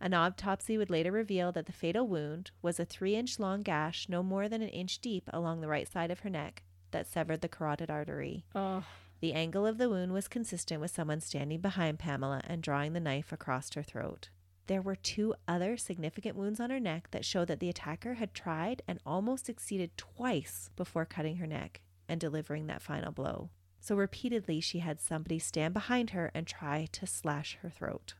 An autopsy would later reveal that the fatal wound was a three inch long gash, no more than an inch deep, along the right side of her neck that severed the carotid artery. Oh, The angle of the wound was consistent with someone standing behind Pamela and drawing the knife across her throat. There were two other significant wounds on her neck that showed that the attacker had tried and almost succeeded twice before cutting her neck and delivering that final blow. So repeatedly, she had somebody stand behind her and try to slash her throat.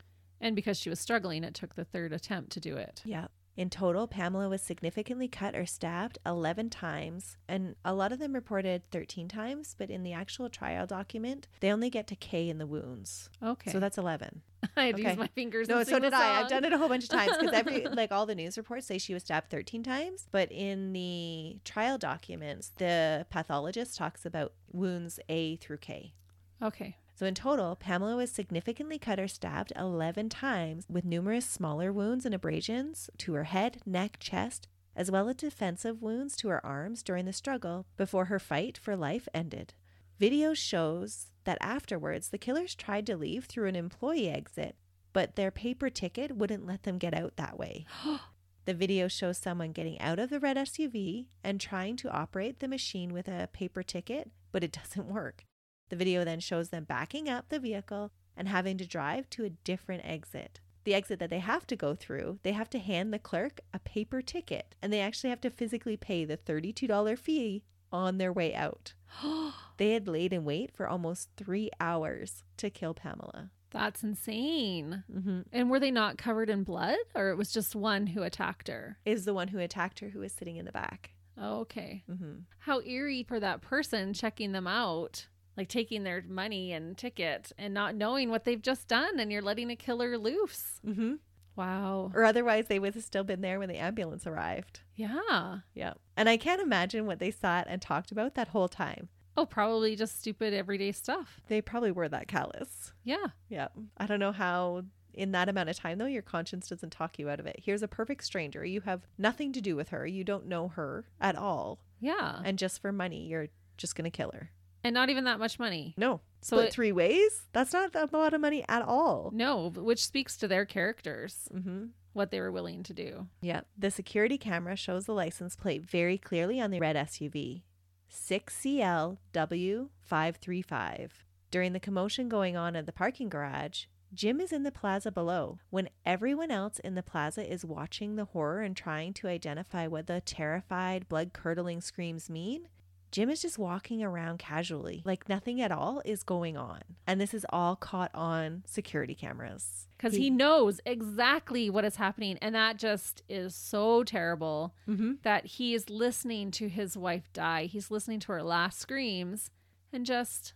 And because she was struggling, it took the third attempt to do it. Yeah. In total, Pamela was significantly cut or stabbed 11 times, and a lot of them reported 13 times, but in the actual trial document, they only get to K in the wounds. Okay. So that's 11. I had okay. use my fingers. No, and so did I. I've done it a whole bunch of times because every, like all the news reports say she was stabbed 13 times, but in the trial documents, the pathologist talks about wounds A through K. Okay. So in total, Pamela was significantly cut or stabbed 11 times with numerous smaller wounds and abrasions to her head, neck, chest, as well as defensive wounds to her arms during the struggle before her fight for life ended. Video shows that afterwards the killers tried to leave through an employee exit, but their paper ticket wouldn't let them get out that way. The video shows someone getting out of the red SUV and trying to operate the machine with a paper ticket, but it doesn't work. The video then shows them backing up the vehicle and having to drive to a different exit. The exit that they have to go through, they have to hand the clerk a paper ticket and they actually have to physically pay the $32 fee on their way out. They had laid in wait for almost three hours to kill Pamela. That's insane. Mm-hmm. And were they not covered in blood, or it was just one who attacked her? Is the one who attacked her who was sitting in the back. Oh, okay. Mm-hmm. How eerie for that person checking them out, like taking their money and ticket and not knowing what they've just done, and you're letting a killer loose. Mm-hmm. Wow. Or otherwise, they would have still been there when the ambulance arrived. Yeah. Yeah. And I can't imagine what they sat and talked about that whole time. Oh, probably just stupid everyday stuff. They probably were that callous. Yeah. Yeah. I don't know how, in that amount of time, though, your conscience doesn't talk you out of it. Here's a perfect stranger. You have nothing to do with her. You don't know her at all. Yeah. And just for money, you're just going to kill her. And not even that much money. No. So it- three ways? That's not a lot of money at all. No, which speaks to their characters, Mm-hmm. what they were willing to do. Yeah. The security camera shows the license plate very clearly on the red SUV 6CLW535. During the commotion going on at the parking garage, Jim is in the plaza below when everyone else in the plaza is watching the horror and trying to identify what the terrified, blood curdling screams mean. Jim is just walking around casually, like nothing at all is going on. And this is all caught on security cameras. Because he, knows exactly what is happening. And that just is so terrible Mm-hmm. that he is listening to his wife die. He's listening to her last screams and just,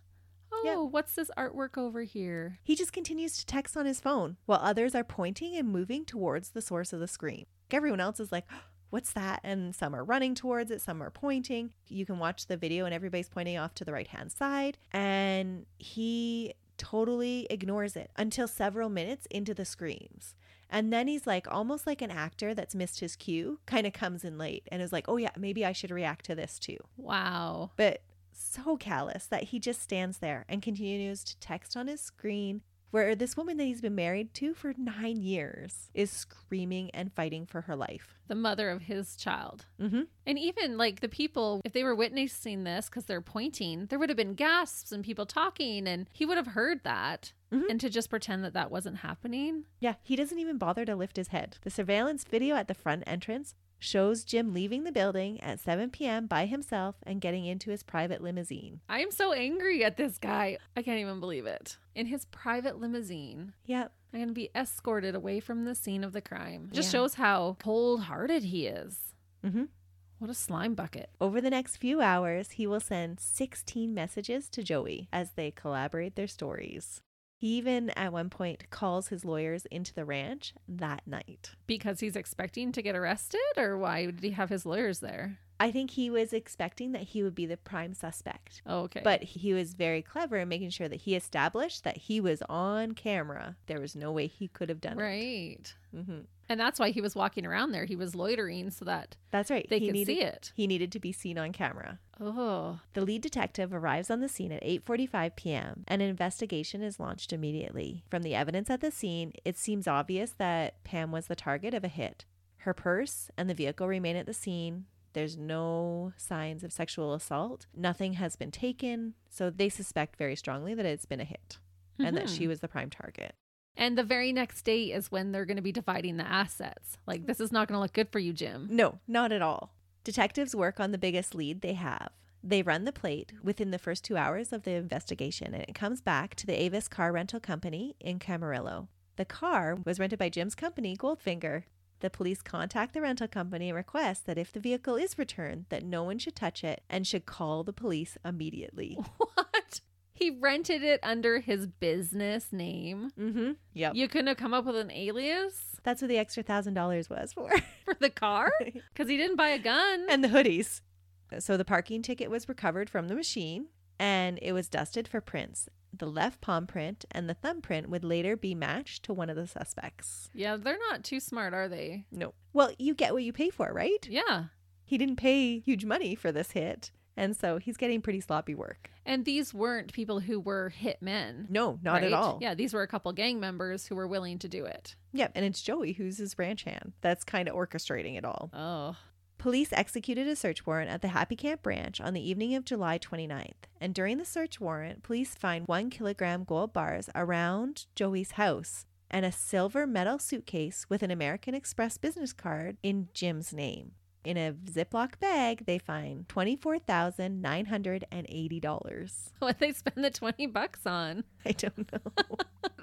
oh, Yeah. what's this artwork over here? He just continues to text on his phone while others are pointing and moving towards the source of the scream. Everyone else is like, What's that? And some are running towards it, some are pointing. You can watch the video and everybody's pointing off to the right hand side. And he totally ignores it until several minutes into the screams. And then he's like, almost like an actor that's missed his cue, kind of comes in late and is like, oh, yeah, maybe I should react to this too Wow. but so callous that he just stands there and continues to text on his screen where this woman that he's been married to for nine years is screaming and fighting for her life. The mother of his child. Mm-hmm. And even like the people, if they were witnessing this because they're pointing, there would have been gasps and people talking, and he would have heard that. Mhm. And to just pretend that that wasn't happening. Yeah, he doesn't even bother to lift his head. The surveillance video at the front entrance shows Jim leaving the building at 7 p.m. by himself and getting into his private limousine. I am so angry at this guy. I can't even believe it. In his private limousine, Yep. I'm going to be escorted away from the scene of the crime. Just Yeah. shows how cold hearted he is. Mm-hmm. What a slime bucket. Over the next few hours, he will send 16 messages to Joey as they collaborate their stories. He even at one point calls his lawyers into the ranch that night. Because he's expecting to get arrested, or why did he have his lawyers there? I think he was expecting that he would be the prime suspect. Oh, okay. But he was very clever in making sure that he established that he was on camera. There was no way he could have done it. right. it. hmm And that's why he was walking around there. He was loitering so that That's right. they he could needed, see it. He needed to be seen on camera. Oh, The lead detective arrives on the scene at 8:45 p.m. and an investigation is launched immediately. From the evidence at the scene, it seems obvious that Pam was the target of a hit. Her purse and the vehicle remain at the scene. There's no signs of sexual assault. Nothing has been taken. So they suspect very strongly that it's been a hit and that she Mhm. was the prime target. And the very next day is when they're going to be dividing the assets. Like, this is not going to look good for you, Jim. No, not at all. Detectives work on the biggest lead they have. They run the plate within the first two hours of the investigation, and it comes back to the Avis Car Rental Company in Camarillo. The car was rented by Jim's company, Goldfinger. The police contact the rental company and request that if the vehicle is returned, that no one should touch it and should call the police immediately. What? He rented it under his business name. Mm-hmm. Yep. You couldn't have come up with an alias That's what the extra thousand dollars was for. for the car? Because he didn't buy a gun. and the hoodies. So the parking ticket was recovered from the machine and it was dusted for prints. The left palm print and the thumbprint would later be matched to one of the suspects. yeah, they're not too smart, are they? No. Well, you get what you pay for, right? Yeah. He didn't pay huge money for this hit. And so he's getting pretty sloppy work. And these weren't people who were hit men. No, not at all. Yeah, these were a couple gang members who were willing to do it. Yep. And it's Joey who's his ranch hand that's kind of orchestrating it all. Oh. Police executed a search warrant at the Happy Camp Ranch on the evening of July 29th. And during the search warrant, police find one kilogram gold bars around Joey's house and a silver metal suitcase with an American Express business card in Jim's name. In a Ziploc bag, they find $24,980. What they spend the 20 bucks on? I don't know.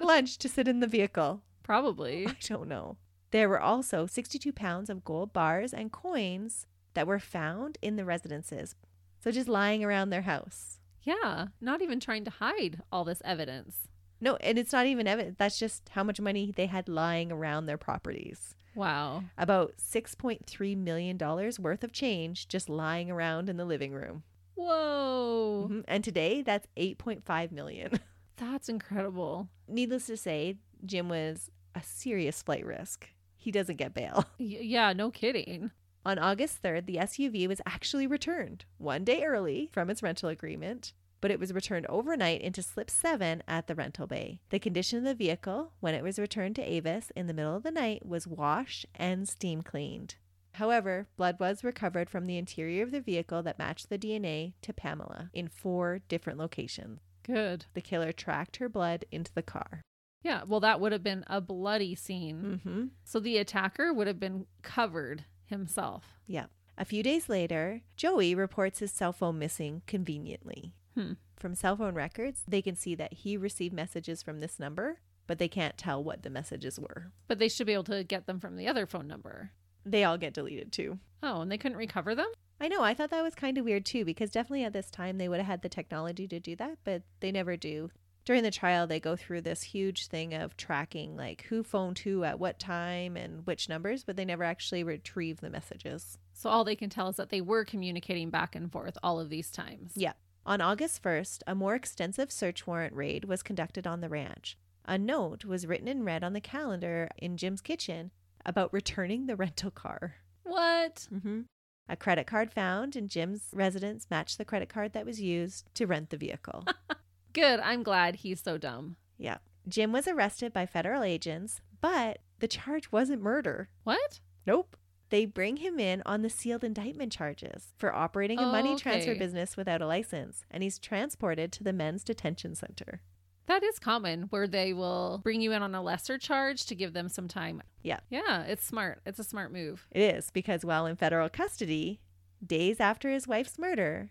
Lunch to sit in the vehicle. Probably. I don't know. There were also 62 pounds of gold bars and coins that were found in the residences. So just lying around their house. Yeah, not even trying to hide all this evidence. No, and it's not even evidence. That's just how much money they had lying around their properties. Wow. About $6.3 million worth of change just lying around in the living room. Whoa. Mhm. And today, that's 8.5 million. That's incredible. Needless to say, Jim was a serious flight risk. He doesn't get bail. Yeah, no kidding. On August 3rd, the SUV was actually returned one day early from its rental agreement, but it was returned overnight into slip 7 at the rental bay. The condition of the vehicle, when it was returned to Avis in the middle of the night, was washed and steam cleaned. However, blood was recovered from the interior of the vehicle that matched the DNA to Pamela in four different locations. Good. The killer tracked her blood into the car. Yeah, well, that would have been a bloody scene. Mm-hmm. So the attacker would have been covered himself. Yeah. A few days later, Joey reports his cell phone missing conveniently. Hmm. From cell phone records, they can see that he received messages from this number, but they can't tell what the messages were. But they should be able to get them from the other phone number. They all get deleted too. Oh, and they couldn't recover them? I know, I thought that was kind of weird too, because definitely at this time they would have had the technology to do that, but they never do. During the trial, they go through this huge thing of tracking like who phoned who at what time and which numbers, but they never actually retrieve the messages. So all they can tell is that they were communicating back and forth all of these times. Yeah. On August 1st, a more extensive search warrant raid was conducted on the ranch. A note was written in red on the calendar in Jim's kitchen about returning the rental car. What? Mm-hmm. A credit card found in Jim's residence matched the credit card that was used to rent the vehicle. Good. I'm glad he's so dumb. yeah. Jim was arrested by federal agents, but the charge wasn't murder. What? Nope. They bring him in on the sealed indictment charges for operating a Oh, money transfer business without a license, and he's transported to the men's detention center. That is common where they will bring you in on a lesser charge to give them some time. Yeah. Yeah, it's smart. It's a smart move. It is because while in federal custody, days after his wife's murder,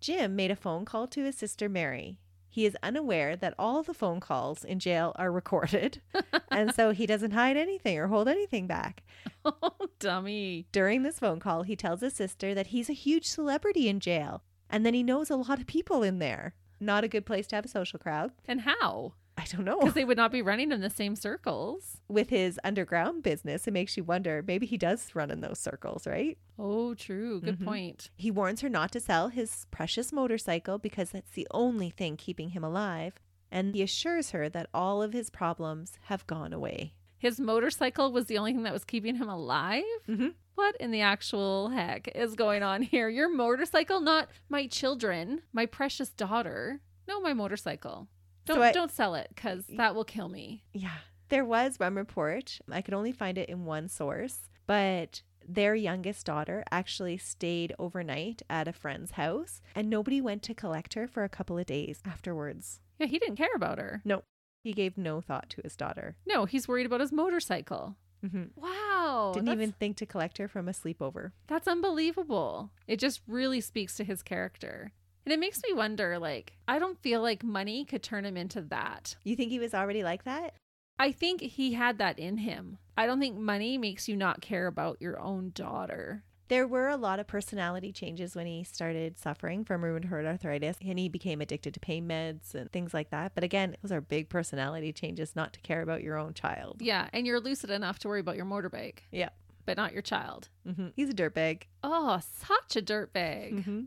Jim made a phone call to his sister Mary. He is unaware that all the phone calls in jail are recorded, and so he doesn't hide anything or hold anything back. Oh, dummy. During this phone call, he tells his sister that he's a huge celebrity in jail and that he knows a lot of people in there. Not a good place to have a social crowd. And how? I don't know. Because they would not be running in the same circles. With his underground business, it makes you wonder maybe he does run in those circles, right? Oh, true. Good Mhm. point. He warns her not to sell his precious motorcycle because that's the only thing keeping him alive. And he assures her that all of his problems have gone away. His motorcycle was the only thing that was keeping him alive? Mhm. What in the actual heck is going on here? Your motorcycle, not my children, my precious daughter. No, my motorcycle. So Don't I- don't sell it because that will kill me. Yeah. There was one report. I could only find it in one source, but their youngest daughter actually stayed overnight at a friend's house and nobody went to collect her for a couple of days afterwards. Yeah, he didn't care about her. No. He gave no thought to his daughter. No, he's worried about his motorcycle. hmm Wow. Didn't even think to collect her from a sleepover. That's unbelievable. It just really speaks to his character. And it makes me wonder like, I don't feel like money could turn him into that. You think he was already like that? I think he had that in him. I don't think money makes you not care about your own daughter. There were a lot of personality changes when he started suffering from rheumatoid arthritis and he became addicted to pain meds and things like that. But again, those are big personality changes not to care about your own child. Yeah, and you're lucid enough to worry about your motorbike. Yeah. But not your child. hmm He's a dirtbag. Oh, such a dirtbag. hmm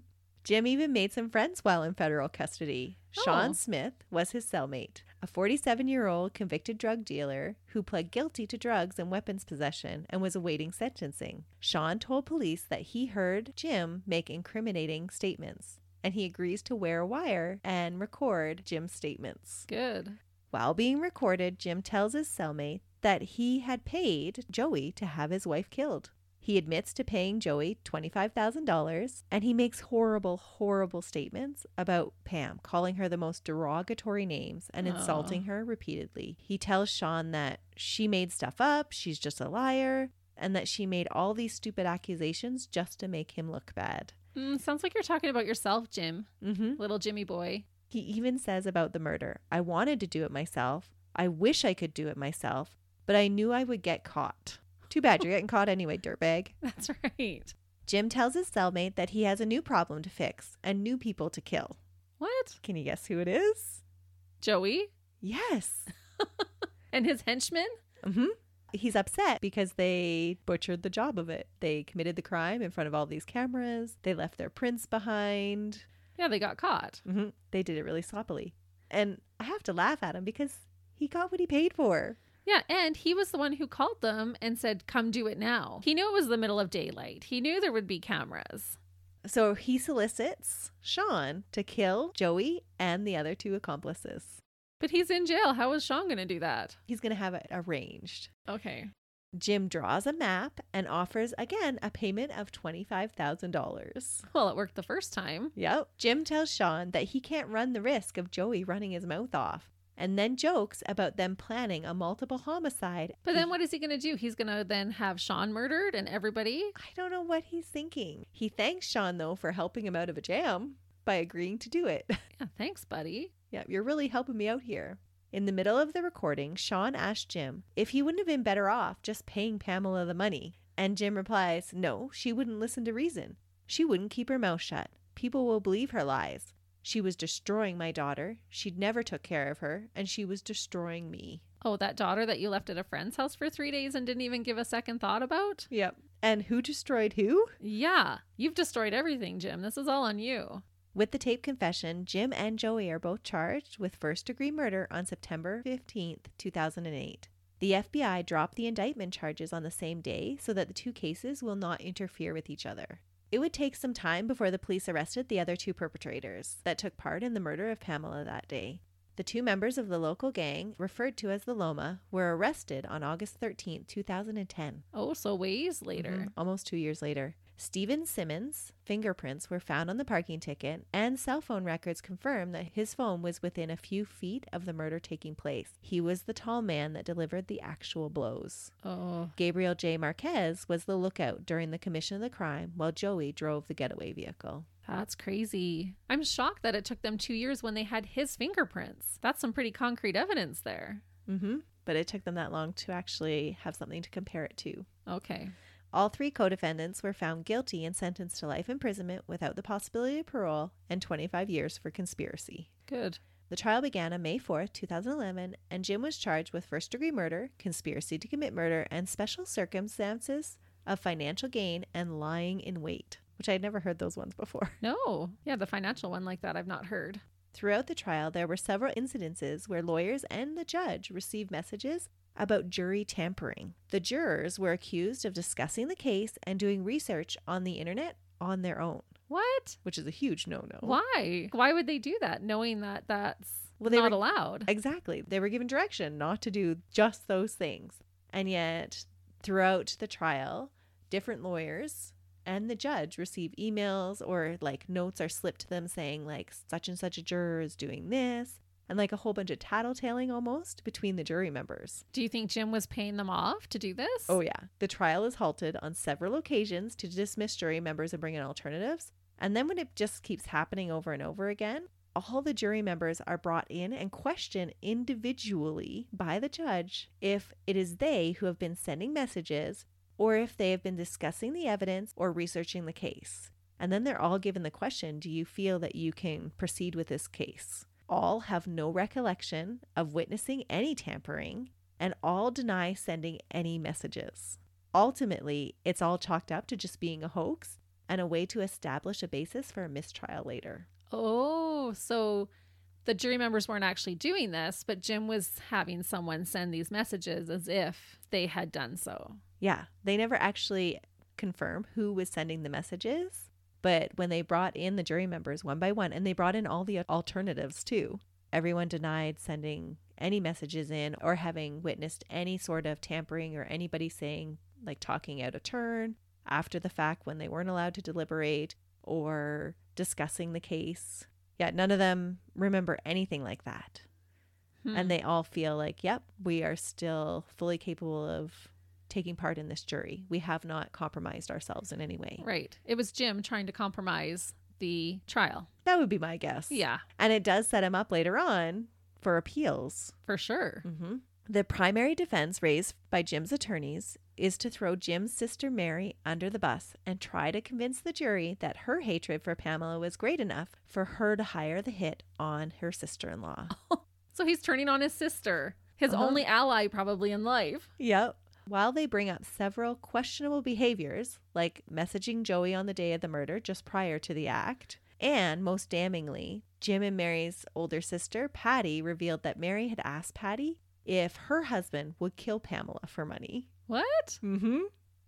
Jim even made some friends while in federal custody. Sean Oh. Smith was his cellmate, a 47 year old convicted drug dealer who pled guilty to drugs and weapons possession and was awaiting sentencing. Sean told police that he heard Jim make incriminating statements, and he agrees to wear a wire and record Jim's statements. Good. While being recorded, Jim tells his cellmate that he had paid Joey to have his wife killed. He admits to paying Joey $25,000 and he makes horrible, horrible statements about Pam, calling her the most derogatory names and Oh. insulting her repeatedly. He tells Sean that she made stuff up, she's just a liar, and that she made all these stupid accusations just to make him look bad. Mm, sounds like you're talking about yourself, Jim. Mm-hmm. Little Jimmy boy. He even says about the murder I wanted to do it myself. I wish I could do it myself, but I knew I would get caught. Too bad you're getting caught anyway, dirtbag. That's right. Jim tells his cellmate that he has a new problem to fix and new people to kill. What? Can you guess who it is? Joey Yes. and his henchmen? Mm-hmm. He's upset because they butchered the job of it. They committed the crime in front of all these cameras. They left their prints behind. Yeah, they got caught. hmm They did it really sloppily. And I have to laugh at him because he got what he paid for. Yeah, and he was the one who called them and said, Come do it now. He knew it was the middle of daylight. He knew there would be cameras. So he solicits Sean to kill Joey and the other two accomplices. But he's in jail. How is Sean going to do that? He's going to have it arranged. Okay. Jim draws a map and offers again a payment of $25,000. Well, it worked the first time. Yep. Jim tells Sean that he can't run the risk of Joey running his mouth off and then jokes about them planning a multiple homicide. But then what is he going to do? He's going to then have Sean murdered and everybody? I don't know what he's thinking. He thanks Sean, though, for helping him out of a jam by agreeing to do it. Yeah, thanks, buddy. Yeah, you're really helping me out here. In the middle of the recording, Sean asked Jim if he wouldn't have been better off just paying Pamela the money. And Jim replies, No, she wouldn't listen to reason. She wouldn't keep her mouth shut. People will believe her lies. She was destroying my daughter. She'd never took care of her, and she was destroying me. Oh, that daughter that you left at a friend's house for three days and didn't even give a second thought about? Yep. And who destroyed who? Yeah, you've destroyed everything, Jim. This is all on you. With the tape confession, Jim and Joey are both charged with first degree murder on September 15th, 2008. The FBI dropped the indictment charges on the same day so that the two cases will not interfere with each other. It would take some time before the police arrested the other two perpetrators that took part in the murder of Pamela that day. The two members of the local gang, referred to as the Loma, were arrested on August 13th, 2010. Oh, so ways later. Mhm, almost two years later. Stephen Simmons' fingerprints were found on the parking ticket, and cell phone records confirm that his phone was within a few feet of the murder taking place. He was the tall man that delivered the actual blows. Oh, Gabriel J. Marquez was the lookout during the commission of the crime, while Joey drove the getaway vehicle. that's crazy. I'm shocked that it took them two years when they had his fingerprints. That's some pretty concrete evidence there. Mm-hmm. But it took them that long to actually have something to compare it to. Okay. All three co defendants were found guilty and sentenced to life imprisonment without the possibility of parole and 25 years for conspiracy. Good. The trial began on May 4th, 2011, and Jim was charged with first degree murder, conspiracy to commit murder, and special circumstances of financial gain and lying in wait, which I'd never heard those ones before. No. Yeah, the financial one like that I've not heard. Throughout the trial, there were several incidences where lawyers and the judge received messages about jury tampering. The jurors were accused of discussing the case and doing research on the internet on their own, What? which is a huge no no. Why? Why would they do that knowing that that's Well, they not were- allowed? Exactly. They were given direction not to do just those things. And yet, throughout the trial, different lawyers and the judge receive emails or like notes are slipped to them saying like such and such a juror is doing this and like a whole bunch of tattletaling almost between the jury members. Do you think Jim was paying them off to do this? Oh, yeah. The trial is halted on several occasions to dismiss jury members and bring in alternatives. And then when it just keeps happening over and over again, all the jury members are brought in and questioned individually by the judge if it is they who have been sending messages or if they have been discussing the evidence or researching the case. And then they're all given the question Do you feel that you can proceed with this case? All have no recollection of witnessing any tampering, and all deny sending any messages. Ultimately, it's all chalked up to just being a hoax and a way to establish a basis for a mistrial later. Oh, so the jury members weren't actually doing this, but Jim was having someone send these messages as if they had done so. Yeah, they never actually confirm who was sending the messages, but when they brought in the jury members one by one, and they brought in all the alternatives too, everyone denied sending any messages in or having witnessed any sort of tampering or anybody saying, like, talking out of turn after the fact when they weren't allowed to deliberate or discussing the case. Yet none of them remember anything like that. Hmm. And they all feel like, yep, we are still fully capable of taking part in this jury. We have not compromised ourselves in any way. right. It was Jim trying to compromise the trial. That would be my guess. Yeah, And it does set him up later on for appeals. for sure. hmm The primary defense raised by Jim's attorneys is to throw Jim's sister Mary under the bus and try to convince the jury that her hatred for Pamela was great enough for her to hire the hit on her sister in law. So he's turning on his sister, his Uh-huh. only ally probably in life. Yep. While they bring up several questionable behaviors, like messaging Joey on the day of the murder just prior to the act, and most damningly, Jim and Mary's older sister, Patty, revealed that Mary had asked Patty if her husband would kill Pamela for money. What? Mm-hmm.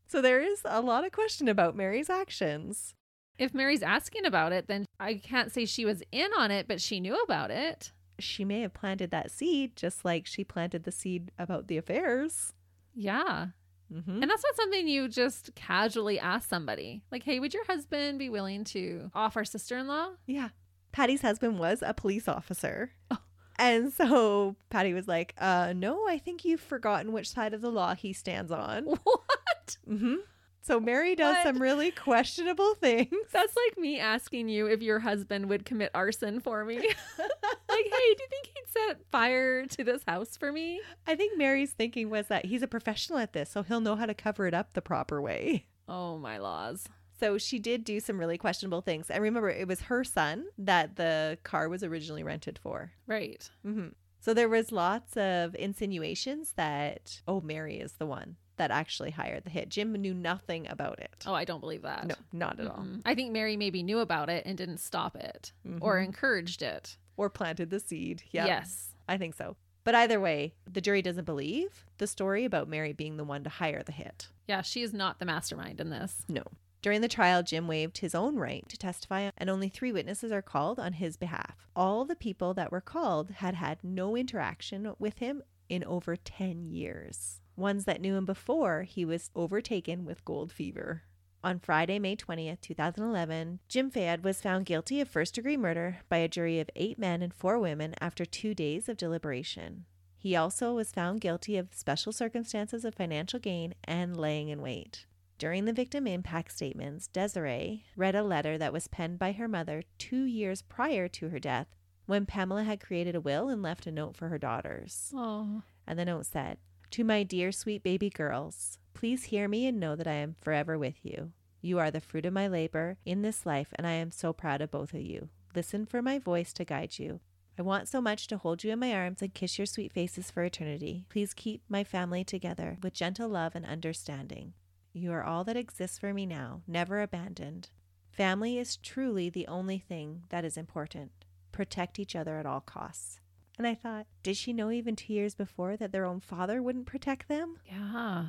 So there is a lot of question about Mary's actions. If Mary's asking about it, then I can't say she was in on it, but she knew about it. She may have planted that seed just like she planted the seed about the affairs. Yeah. Mm-hmm. And that's not something you just casually ask somebody. Like, hey, would your husband be willing to off our sister in law? Yeah. Patty's husband was a police officer. Oh. And so Patty was like, uh, no, I think you've forgotten which side of the law he stands on. What? Mm-hmm. So Mary does What? some really questionable things. That's like me asking you if your husband would commit arson for me. like, hey, do you think he'd set fire to this house for me? I think Mary's thinking was that he's a professional at this, so he'll know how to cover it up the proper way. Oh, my laws. So she did do some really questionable things. And remember, it was her son that the car was originally rented for. Right. Mm-hmm. So there was lots of insinuations that, oh, Mary is the one that actually hired the hit. Jim knew nothing about it. Oh, I don't believe that. no, not at all. Mm-mm. I think Mary maybe knew about it and didn't stop it or Mhm. encouraged it. Or planted the seed. Yeah. Yes. I think so. But either way, the jury doesn't believe the story about Mary being the one to hire the hit. Yeah, she is not the mastermind in this. No. During the trial, Jim waived his own right to testify, and only three witnesses are called on his behalf. All the people that were called had had no interaction with him in over 10 years. Ones that knew him before he was overtaken with gold fever. On Friday, May 20th, 2011, Jim Fayed was found guilty of first degree murder by a jury of eight men and four women after two days of deliberation. He also was found guilty of special circumstances of financial gain and laying in wait. During the victim impact statements, Desiree read a letter that was penned by her mother two years prior to her death when Pamela had created a will and left a note for her daughters. Oh. And the note said, To my dear sweet baby girls, please hear me and know that I am forever with you. You are the fruit of my labor in this life, and I am so proud of both of you. Listen for my voice to guide you. I want so much to hold you in my arms and kiss your sweet faces for eternity. Please keep my family together with gentle love and understanding. You are all that exists for me now, never abandoned. Family is truly the only thing that is important. Protect each other at all costs. And I thought, did she know even two years before that their own father wouldn't protect them? Yeah.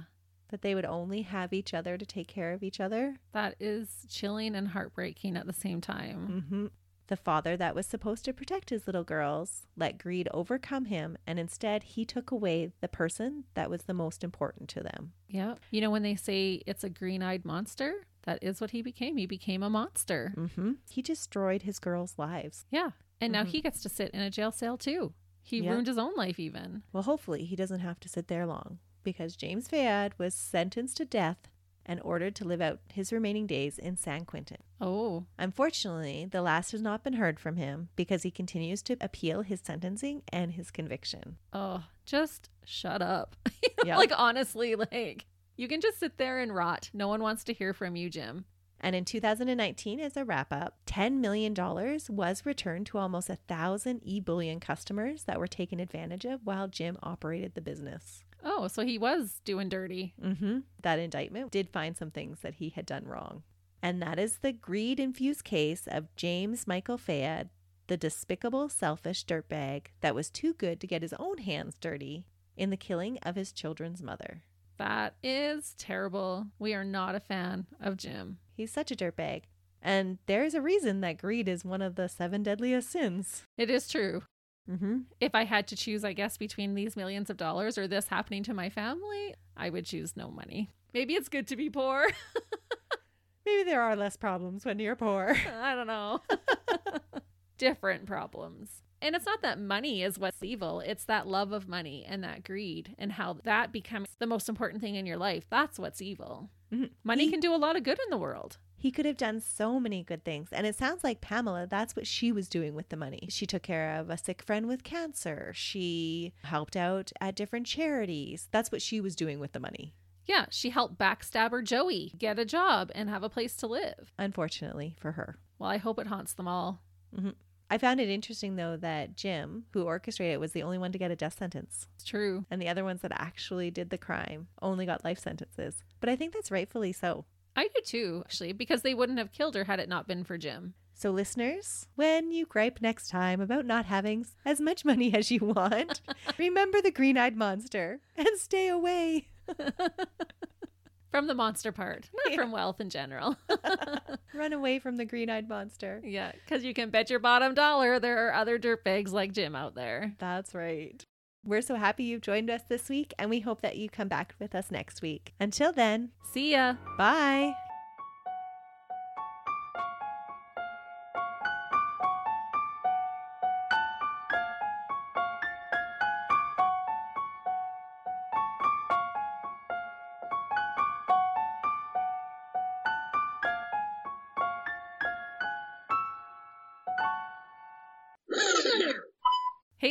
That they would only have each other to take care of each other? That is chilling and heartbreaking at the same time. Mm-hmm. The father that was supposed to protect his little girls let greed overcome him, and instead he took away the person that was the most important to them. Yeah. You know, when they say it's a green eyed monster, that is what he became. He became a monster. Mm-hmm. He destroyed his girls' lives. Yeah. And now Mhm. he gets to sit in a jail cell too. He Yeah. ruined his own life, even. Well, hopefully he doesn't have to sit there long because James Fayed was sentenced to death and ordered to live out his remaining days in San Quentin. Oh, Unfortunately, the last has not been heard from him because he continues to appeal his sentencing and his conviction. oh, just shut up. Yeah. Like, honestly, like, you can just sit there and rot. No one wants to hear from you, Jim. And in 2019, as a wrap up, $10 million was returned to almost a thousand e bullion customers that were taken advantage of while Jim operated the business. Oh, so he was doing dirty. Mm-hmm. That indictment did find some things that he had done wrong. And that is the greed infused case of James Michael Fayed, the despicable, selfish dirtbag that was too good to get his own hands dirty in the killing of his children's mother. That is terrible. We are not a fan of Jim. He's such a dirtbag. And there's a reason that greed is one of the seven deadliest sins. It is true. Mm-hmm. If I had to choose, I guess, between these millions of dollars or this happening to my family, I would choose no money. Maybe it's good to be poor. Maybe there are less problems when you're poor. I don't know. Different problems. And it's not that money is what's evil, it's that love of money and that greed and how that becomes the most important thing in your life. That's what's evil. Mhm. Money He- can do a lot of good in the world. He could have done so many good things. And it sounds like Pamela, that's what she was doing with the money. She took care of a sick friend with cancer. She helped out at different charities. That's what she was doing with the money, Yeah, she helped backstabber Joey get a job and have a place to live. unfortunately for her. Well, I hope it haunts them all. I found it interesting, though, that Jim, who orchestrated it, was the only one to get a death sentence. It's true. And the other ones that actually did the crime only got life sentences. But I think that's rightfully so. I do too, actually, because they wouldn't have killed her had it not been for Jim. So, listeners, when you gripe next time about not having as much money as you want, remember the green eyed monster and stay away. From the monster part, not Yeah. from wealth in general. Run away from the green eyed monster. yeah, because you can bet your bottom dollar there are other dirtbags like Jim out there. That's right. We're so happy you've joined us this week, and we hope that you come back with us next week. Until then, See ya. bye.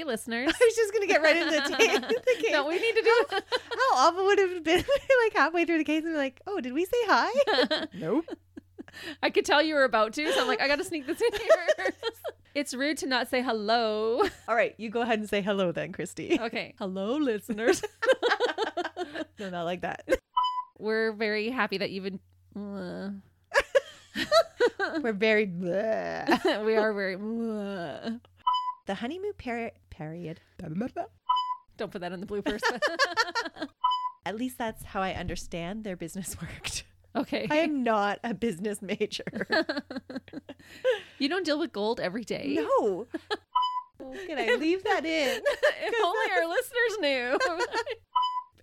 Hey, listeners. I was just going to get right into the, ta- the case. no, we need to do How awful would it have been like halfway through the case and be like, oh, did we say hi? it. nope. I could tell you were about to, so I'm like, I got to sneak this in here. it's rude to not say hello. All right, you go ahead and say hello then, Christy. Okay. Hello, listeners. no, not like that. We're very happy that you've been. Uh, We're very bleh. we are very. uh, the honeymoon peri- period. Don't put that in the bloopers. At least that's how I understand their business worked. okay. I am not a business major. you don't deal with gold every day. no. Can I leave that in? if only our listeners knew.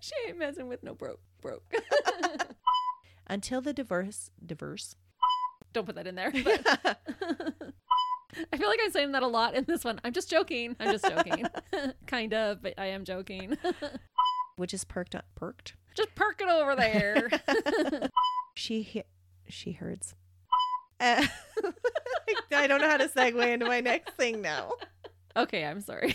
she ain't messing with no broke. Broke. Until the divorce, divorce. don't put that in there. But I feel like I'm saying that a lot in this one. I'm just joking. I'm just joking. kind of, but I am joking. which is perked up, perked. just perk it over there. She he- she herds. Uh, I don't know how to segue into my next thing now. okay, I'm sorry.